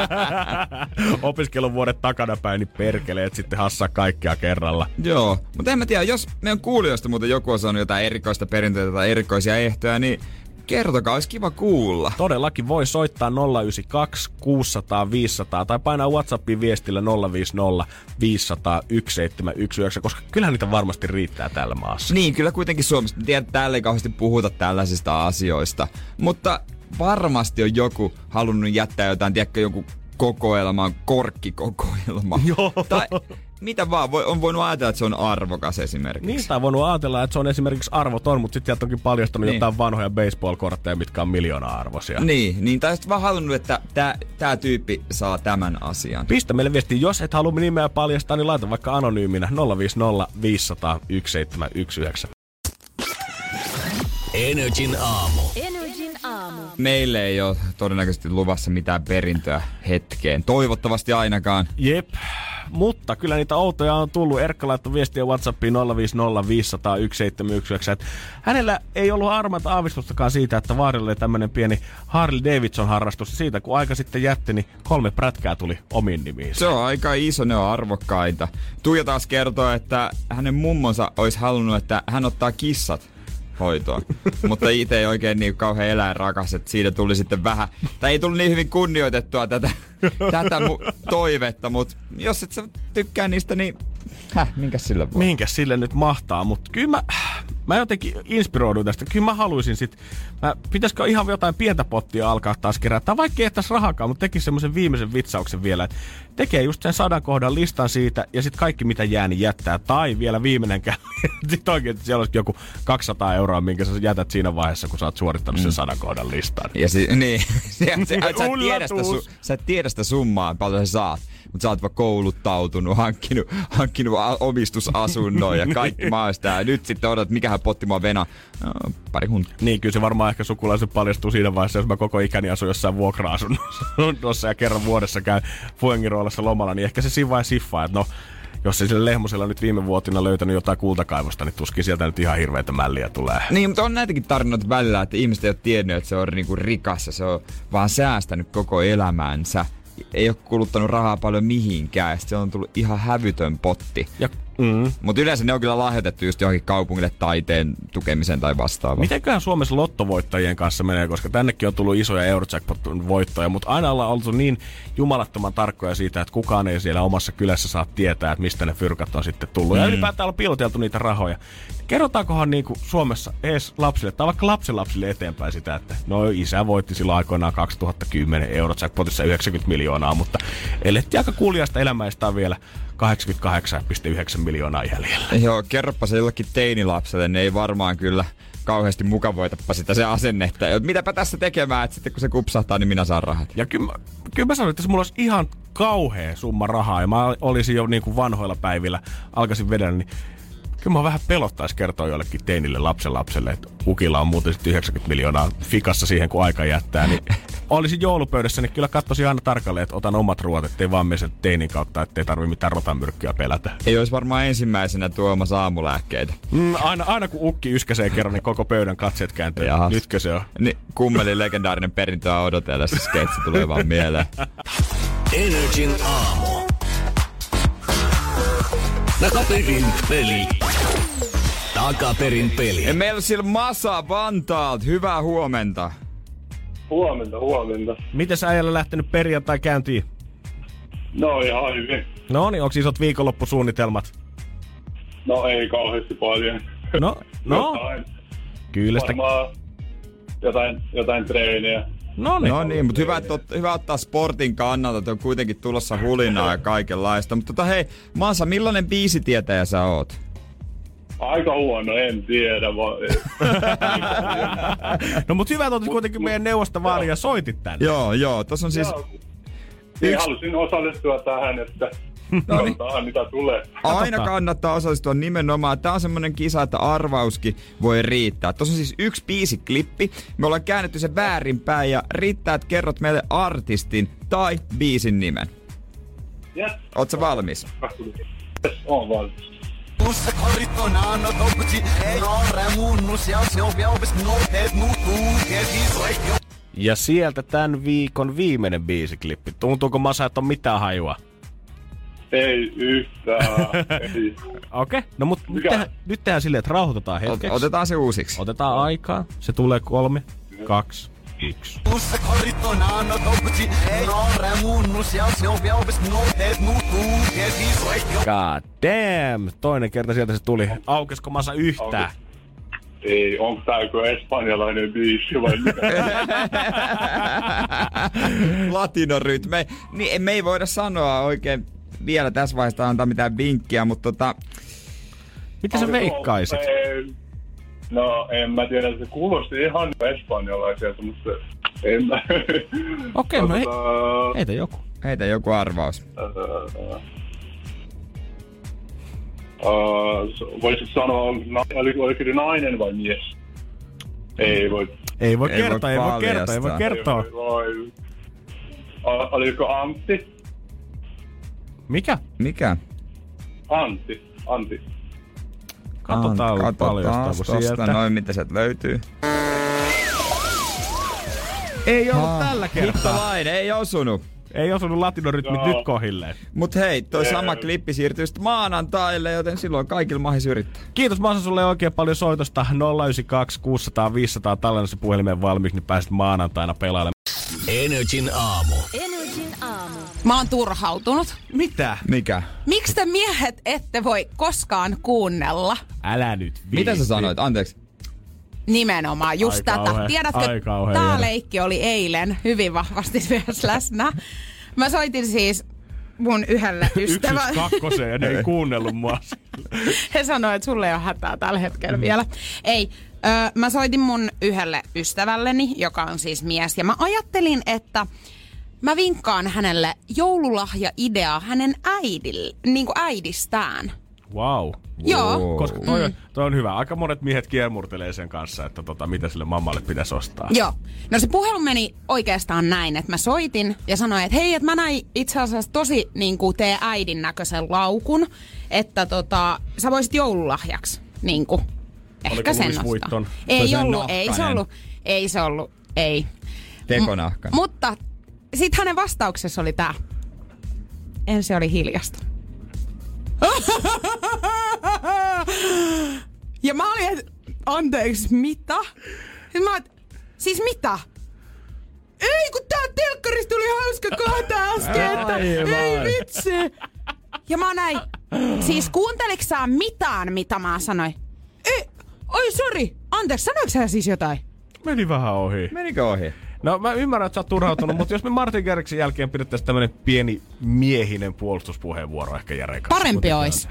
Opiskeluvuodet takanapäin, niin perkele, et sitten hassaa kaikkea kerralla. Joo, mutta en mä tiedä, jos meidän kuulijoista muuten joku on saanut jotain erikoista perintöitä tai erikoisia ehtoja, niin kertokaa, olisi kiva kuulla. Todellakin voi soittaa 092 600 500 tai painaa WhatsAppin viestillä 050 500 1719, koska kyllähän niitä varmasti riittää tällä maassa. Niin, kyllä kuitenkin Suomessa. Tiedän, että täällä ei kauheasti puhuta tällaisista asioista. Mutta varmasti on joku halunnut jättää jotain, tiedätkö, joku kokoelman, korkkikokoelma. Joo. Tai mitä vaan, voi, on voinut ajatella, että se on arvokas esimerkiksi. Niistä on voinut ajatella, että se on esimerkiksi arvoton, mutta sitten sieltä onkin paljastunut Niin. niin. jotain vanhoja baseball-kortteja, mitkä on miljoona-arvoisia. Niin, niin tai sitten vaan halunnut, että tää, tää tyyppi saa tämän asian. Pistä meille viesti, jos et halua nimeä paljastaa, niin laita vaikka anonyyminä 050 500 1719. Energin aamu. Energin aamu. Meille ei ole todennäköisesti luvassa mitään perintöä hetkeen. Toivottavasti ainakaan. Jep. Mutta kyllä niitä outoja on tullut. Erkka laittoi viestiä Whatsappiin 050 500 1719. että Hänellä ei ollut armat aavistustakaan siitä, että Vaarilla oli tämmöinen pieni Harley Davidson harrastus. Siitä kun aika sitten jätti, niin kolme prätkää tuli omin nimiin. Se on aika iso, ne on arvokkaita. Tuija taas kertoo, että hänen mummonsa olisi halunnut, että hän ottaa kissat hoitoon. Mutta itse ei oikein niin kauhean eläinrakas, että siitä tuli sitten vähän, tai ei tullut niin hyvin kunnioitettua tätä, tätä mu- toivetta, mutta jos et sä tykkää niistä, niin häh, minkä sillä voi? Mihinkäs sille nyt mahtaa, mutta kyllä mä, mä jotenkin inspiroiduin tästä. Kyllä mä haluaisin sit, mä, pitäisikö ihan jotain pientä pottia alkaa taas kerätä, vaikka ei ehtäisi rahakaan, mutta tekisi semmoisen viimeisen vitsauksen vielä, että tekee just sen sadan kohdan listan siitä ja sitten kaikki mitä jää, niin jättää. Tai vielä viimeinen käy. sitten oikein, että siellä olisi joku 200 euroa, minkä sä jätät siinä vaiheessa, kun sä oot suorittanut sen sadan kohdan listan. Ja si- niin, se, se, sä, et tiedä sitä, su- sä tiedä sitä summaa, paljon sä saat. Mutta sä oot vaan kouluttautunut, hankkinut, hankkinut omistusasunnon ja kaikki maasta. Ja nyt sitten odotat, mikähän potti mua vena. No, pari huntia. Niin, kyllä se varmaan ehkä sukulaisen paljastuu siinä vaiheessa, jos mä koko ikäni asun jossain vuokra-asunnossa ja kerran vuodessa käyn Fuengiroolassa lomalla, niin ehkä se siinä vaiheessa siffaa, että no, jos ei sille Lehmusella nyt viime vuotina löytänyt jotain kultakaivosta, niin tuskin sieltä nyt ihan hirveitä mälliä tulee. Niin, mutta on näitäkin tarinoita välillä, että ihmiset ei ole tiennyt, että se on niinku rikas ja se on vaan säästänyt koko elämänsä. Ei ole kuluttanut rahaa paljon mihinkään ja se on tullut ihan hävytön potti. Ja, mm. Mutta yleensä ne on kyllä lahjoitettu just johonkin kaupungille taiteen tukemiseen tai vastaavaan. Mitenköhän Suomessa lottovoittajien kanssa menee, koska tännekin on tullut isoja Eurojackpot-voittoja, mutta aina ollaan oltu niin jumalattoman tarkkoja siitä, että kukaan ei siellä omassa kylässä saa tietää, että mistä ne fyrkat on sitten tullut. Mm. Ja ylipäätään on piiloteltu niitä rahoja. Kerrotaankohan niinku Suomessa edes lapsille, tai vaikka lapsenlapsille eteenpäin sitä, että no isä voitti silloin aikoinaan 2010 Eurojackpotissa 90 miljoonaa, mutta elettiin aika kuuliaista elämäistä vielä 88,9 miljoonaa jäljellä. Joo, kerropa se jollekin teinilapselle, ne ei varmaan kyllä kauheasti mukavoitapa sitä se asennetta. Mitäpä tässä tekemään, että sitten kun se kupsahtaa, niin minä saan rahat. Ja kyllä, kyllä mä sanoin, että jos mulla olisi ihan kauhea summa rahaa ja mä olisin jo niin kuin vanhoilla päivillä, alkaisin vedellä, niin kyllä mä vähän pelottaisi kertoa jollekin teinille lapsen lapselle, että ukilla on muuten sitten 90 miljoonaa fikassa siihen, kun aika jättää. Niin olisin joulupöydässä, niin kyllä katsoisin aina tarkalleen, että otan omat ruoat, ettei vaan mene sen teinin kautta, ettei tarvi mitään rotanmyrkkyä pelätä. Ei olisi varmaan ensimmäisenä tuomassa aamulääkkeitä. Mm, aina, aina kun ukki yskäsee kerran, niin koko pöydän katseet kääntyy. Jahas. Nytkö se on? Niin, kummelin legendaarinen perintöä odotellessa sketsi tulee vaan mieleen. Energin aamu. Takaperin peli. Takaperin peli. Ja meillä on siellä Masa Vantaalt. Hyvää huomenta. Huomenta, huomenta. Miten sä äijällä lähtenyt perjantai käyntiin? No ihan hyvin. No niin, onko isot viikonloppusuunnitelmat? No ei kauheasti paljon. No, no, Jotain, kyllä sitä. jotain, jotain treeniä. No niin. No niin, mutta hyvä, että ot- hyvä ottaa sportin kannalta, että on kuitenkin tulossa hulinaa ja kaikenlaista. Mutta tota hei, Masa, millainen biisitietäjä sä oot? Aika huono, en tiedä. Va- No mut hyvä, että otit kuitenkin meidän neuvosta vaari ja soitit tänne. Joo, joo, tossa on siis... Joo. Niin halusin osallistua tähän, että No niin. Mitä tulee. Aina kannattaa osallistua nimenomaan. Tää on semmonen kisa, että arvauskin voi riittää. Tuossa on siis yksi biisiklippi. Me ollaan käännetty se väärinpäin ja riittää, että kerrot meille artistin tai biisin nimen. Yes. Oot sä valmis? Yes, on valmis. Ja sieltä tämän viikon viimeinen biisiklippi. Tuntuuko Masa, että on mitään hajua? Ei yhtään. Ei. Okei, okay. no mut nyt tehdään, nyt tehdään silleen, että rauhoitetaan hetkeksi. Otetaan se uusiksi. Otetaan aikaa. Se tulee kolme, kaksi, yksi. God damn! Toinen kerta sieltä se tuli. Aukesko Masa yhtään? Ei, onko tää joku espanjalainen biisi vai mitä? Latinorytmi. Me, niin, me ei voida sanoa oikein vielä tässä vaiheessa antaa mitään vinkkiä, mutta tota... Mitä sä veikkaisit? Ei, No, en mä tiedä, se kuulosti ihan espanjalaiselta, mutta en mä... Okei, no hei, Tota, heitä joku. Heitä joku arvaus. Uh, uh, voisitko sanoa, oliko, oliko, nainen vai mies? Ei voi. Ei voi Ei voi kertoa, ei voi kertoa, ei voi kertoa. Ei voi. Uh, oliko Antti? Mikä? Mikä? Antti. Antti. Katsotaan, Ant- tosta sieltä. Noin, mitä sieltä löytyy. Ei ollut Ah, tällä kertaa. Hittalainen, ei osunut. Ei osunut latinorytmit Joo. nyt kohilleen. Mut hei, toi sama klippi siirtyy sitten maanantaille, joten silloin kaikilla mahis yrittää. Kiitos Masa sulle oikein paljon soitosta. 092 600 500 tallennassa puhelimeen valmiiksi, niin pääset maanantaina pelailemaan. Energin aamu. Aamu. Mä oon turhautunut. Mitä? Mikä? Miksi te miehet ette voi koskaan kuunnella? Älä nyt viitti. Mitä sä sanoit? Anteeksi. Nimenomaan, just Ai tätä. kauhea. Tiedätkö, Ai tää leikki oli eilen hyvin vahvasti myös läsnä. Mä soitin siis mun yhdelle ystävälle. Ykkös kakkoseen ja ne ei kuunnellut mua. He sanoivat, että sulle ei ole hätää tällä hetkellä vielä. Ei, ö, mä soitin mun yhdelle ystävälleni, joka on siis mies. Ja mä ajattelin, että mä vinkkaan hänelle joululahja-idea hänen äidille, niin kuin äidistään. Wow. Joo. Koska toi, on, toi on hyvä. Aika monet miehet kiemurtelee sen kanssa, että tota, mitä sille mammalle pitäisi ostaa. Joo. No se puhelu meni oikeastaan näin, että mä soitin ja sanoin, että hei, että mä näin itse asiassa tosi niin kuin tee äidin näköisen laukun, että tota, sä voisit joululahjaksi niin kuin, ehkä Oliko sen. Vuitton? Ei Se on ollut, ei se ollut, ei se ollut, ei. Tekonahka. Mutta sitten hänen vastauksessa oli tää. Ensin oli hiljasta. ja mä olin, että anteeksi, mitä? Ja mä siis mitä? Ei, kun tää telkkarista tuli hauska kohta äsken, että ei vitsi. Ja mä näin, siis kuunteliks sä mitään, mitä mä sanoin? Ei, oi sori, anteeksi, sanoiko sä siis jotain? Meni vähän ohi. Menikö ohi? No mä ymmärrän, että sä oot turhautunut, mutta jos me Martin Gerriksen jälkeen pidettäisiin tämmönen pieni miehinen puolustuspuheenvuoro ehkä Jere kanssa. Parempi ois.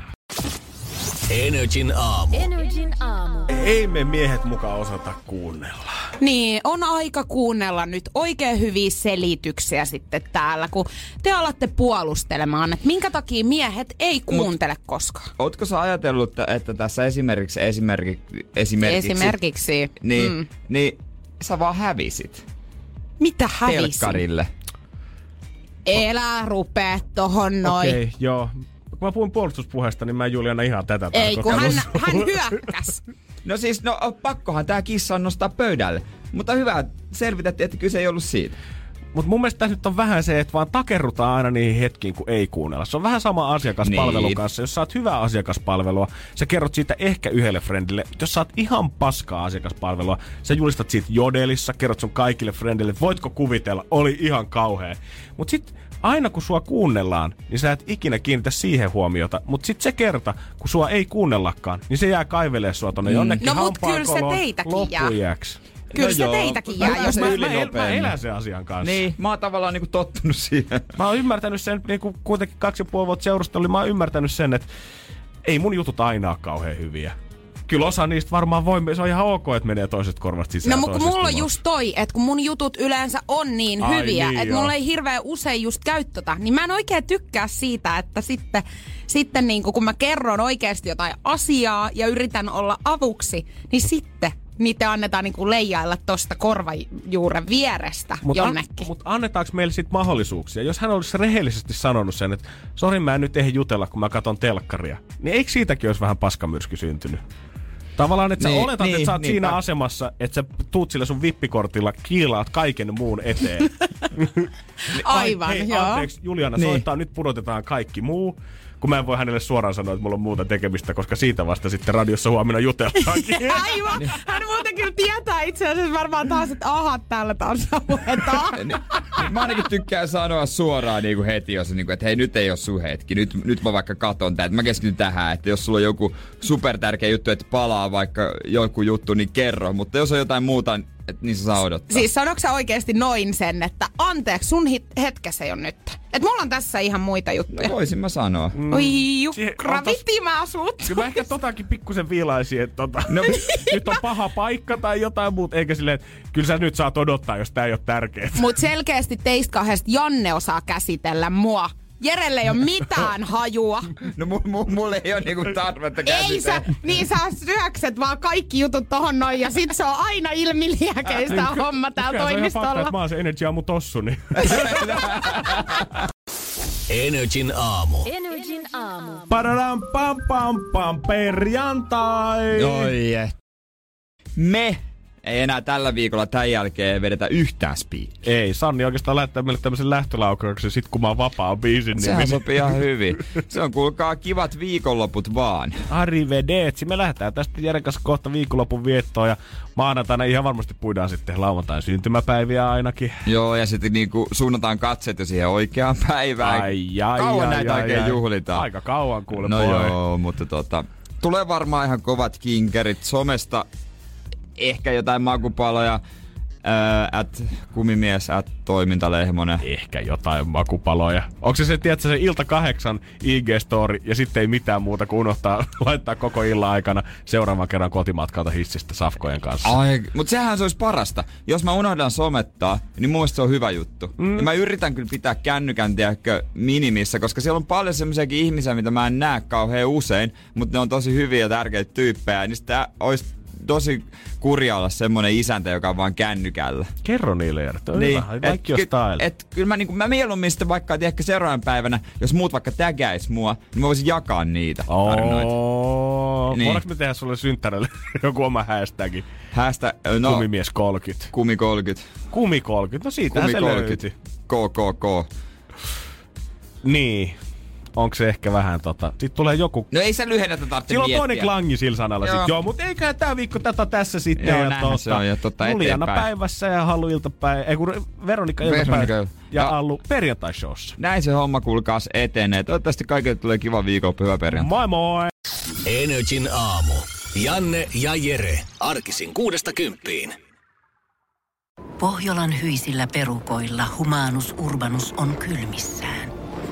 Energin aamu. Energin aamu. Ei me miehet mukaan osata kuunnella. Niin, on aika kuunnella nyt oikein hyviä selityksiä sitten täällä, kun te alatte puolustelemaan, että minkä takia miehet ei kuuntele koskaan. Ootko sä ajatellut, että- että tässä esimerkiksi, esimerkiksi, esimerkiksi, Esimerkiksi. niin, Mm. niin sä vaan hävisit Mitä hävisin? telkkarille. Elä rupee tohon noin. Okei, okay, joo. Kun mä puhun puolustuspuheesta, niin mä en Juliana ihan tätä Ei, kun hän, hän hyökkäs. No siis, no pakkohan tää kissa on nostaa pöydälle. Mutta hyvä, selvitettiin, että kyse ei ollut siitä. Mutta mun mielestä tässä nyt on vähän se, että vaan takerrutaan aina niihin hetkiin, kun ei kuunnella. Se on vähän sama asiakaspalvelun Niin. kanssa. Jos saat hyvää asiakaspalvelua, sä kerrot siitä ehkä yhdelle friendille. Jos saat ihan paskaa asiakaspalvelua, sä julistat siitä jodelissa, kerrot sun kaikille friendille, voitko kuvitella, oli ihan kauhea. Mut sit aina kun sua kuunnellaan, niin sä et ikinä kiinnitä siihen huomiota. Mutta sit se kerta, kun sua ei kuunnellakaan, niin se jää kaivelee sua tonne jonnekin No mut kyllä se teitäkin jää. Kyllä No se joo. teitäkin jää. Jos mä, mä, el- mä elän sen asian kanssa. Niin, mä oon tavallaan niinku tottunut siihen. Mä oon ymmärtänyt sen, niin kuin kuitenkin kaksi ja puoli vuotta seurustelua, niin mä oon ymmärtänyt sen, että ei mun jutut aina ole kauhean hyviä. Kyllä osa niistä varmaan voi, se on ihan ok, että menee toisesta korvasta sisään. No mutta mulla on just toi, että kun mun jutut yleensä on niin Ai hyviä, niin, että mulla ei hirveän usein just käy tota, niin mä en oikein tykkää siitä, että sitten, sitten niin kun mä kerron oikeasti jotain asiaa ja yritän olla avuksi, niin sitten niitä annetaan niin leijailla tosta korvajuuren vierestä Mutta jonnekin. mut annetaanko meille sit mahdollisuuksia? Jos hän olisi rehellisesti sanonut sen, että sori mä en nyt ehdi jutella, kun mä katon telkkaria, niin eikö siitäkin olisi vähän paskamyrsky syntynyt? Tavallaan, että sä Niin, oletat, niin, että sä oot niinpä. siinä asemassa, että sä tuut sillä sun vippikortilla, kiilaat kaiken muun eteen. Niin, Aivan, hei, joo. anteeksi, Juliana Niin. soittaa, nyt pudotetaan kaikki muu. Kun mä en voi hänelle suoraan sanoa, että mulla on muuta tekemistä, koska siitä vasta sitten radiossa huomenna jutellaankin. Aivan. Hän muuten kyllä tietää itse asiassa varmaan taas, että aha, täällä taas luetaan. Niin, mä ainakin tykkään sanoa suoraan niin kuin heti, jos, niin kuin, että hei nyt ei ole sun hetki. Nyt, nyt mä vaikka katon tätä, mä keskityn tähän, että jos sulla on joku super tärkeä juttu, että palaa vaikka joku juttu, niin kerro. Mutta jos on jotain muuta, et, niin se saa odottaa. Siis sanoiko sä oikeasti noin sen, että anteeksi, sun hit- hetkes ei ole nyt. Että mulla on tässä ihan muita juttuja. Voisin mä sanoa. Oi Siihen Jukra, viti mä sut. Kyllä mä ehkä totakin pikkusen viilaisin, että tota, No, nyt on paha paikka tai jotain muuta, eikä silleen, että kyllä sä nyt saat odottaa, jos tää ei ole tärkeää. Mut selkeästi teistä kahdesta Janne osaa käsitellä mua. Jerelle ei ole mitään hajua. no mu, mu, mulle ei ole niinku tarvetta Ei sä, niin sä syökset vaan kaikki jutut tohon noin ja sit se on aina ilmiliäkeistä homma täällä Kyllä se on ihan fakta, toimistolla. että mä oon se Energy Aamu tossu, niin Energin aamu. Energin aamu. Pararam pam pam pam perjantai. Oi et. Me ei enää tällä viikolla tämän jälkeen vedetä yhtään speak. Ei, Sanni oikeastaan lähettää meille tämmöisen lähtölaukauksen sit kun mä oon vapaa biisin Sehän nimi. sopii ihan hyvin. Se on kuulkaa kivat viikonloput vaan. Arrivederci. Me lähdetään tästä Jeren kanssa kohta viikonlopun viettoon ja maanantaina ihan varmasti puidaan sitten lauantain syntymäpäiviä ainakin. Joo, ja sitten niinku suunnataan katseet jo siihen oikeaan päivään. Ai, ai, Kauan ai, näitä ai, oikein ai. juhlitaan. Aika kauan kuule No boy. joo, mutta tota, tulee varmaan ihan kovat kinkerit somesta. Ehkä jotain makupaloja. Ää, at kumimies, at toimintalehmonen. Ehkä jotain makupaloja. Onko se se, tiedätkö, se ilta kahdeksan IG-story ja sitten ei mitään muuta kuin unohtaa laittaa koko illan aikana seuraavan kerran kotimatkalta hissistä safkojen kanssa. Ai, mutta sehän se olisi parasta. Jos mä unohdan somettaa, niin mun mielestä se on hyvä juttu. Mm. Ja mä yritän kyllä pitää kännykän tiedätkö, minimissä, koska siellä on paljon semmoisiakin ihmisiä, mitä mä en näe kauhean usein, mutta ne on tosi hyviä ja tärkeitä tyyppejä. Niin sitä olisi tosi kurja olla semmonen isäntä, joka on vaan kännykällä. Kerro niille, Jere. Toi niin, hyvä. On ky- et, kyllä mä, niinku, mä mieluummin sitten vaikka tiedätkö, seuraavan päivänä, jos muut vaikka tägäis mua, niin mä voisin jakaa niitä tarinoita. Oo, Niin. Voidaanko me tehdä sulle synttärille joku oma hashtagi? Hästä, No. Kumimies 30. kumi 30. Kumi 30, no siitähän Kumi se 30. löytyi. KKK. Niin. Onko se ehkä vähän tota... Sitten tulee joku... No ei se lyhennettä tarvitse Sillä on miettiä. toinen klangi sillä sanalla Joo. sit. Joo, mutta eiköhän tää viikko tätä tässä sitten. Joo, ja näinhän tota, se on, ja tota Juliana päivässä ja Hallu iltapäivä. Ei kun Veronika Veronika, iltapäivä. Ja Ja- Allu perjantai-showssa. Näin se homma kuulkaas etenee. Toivottavasti kaikille tulee kiva viikonloppu, hyvä perjantai. Moi moi! Energin aamu. Janne ja Jere. Arkisin kuudesta kymppiin. Pohjolan hyisillä perukoilla humanus urbanus on kylmissään.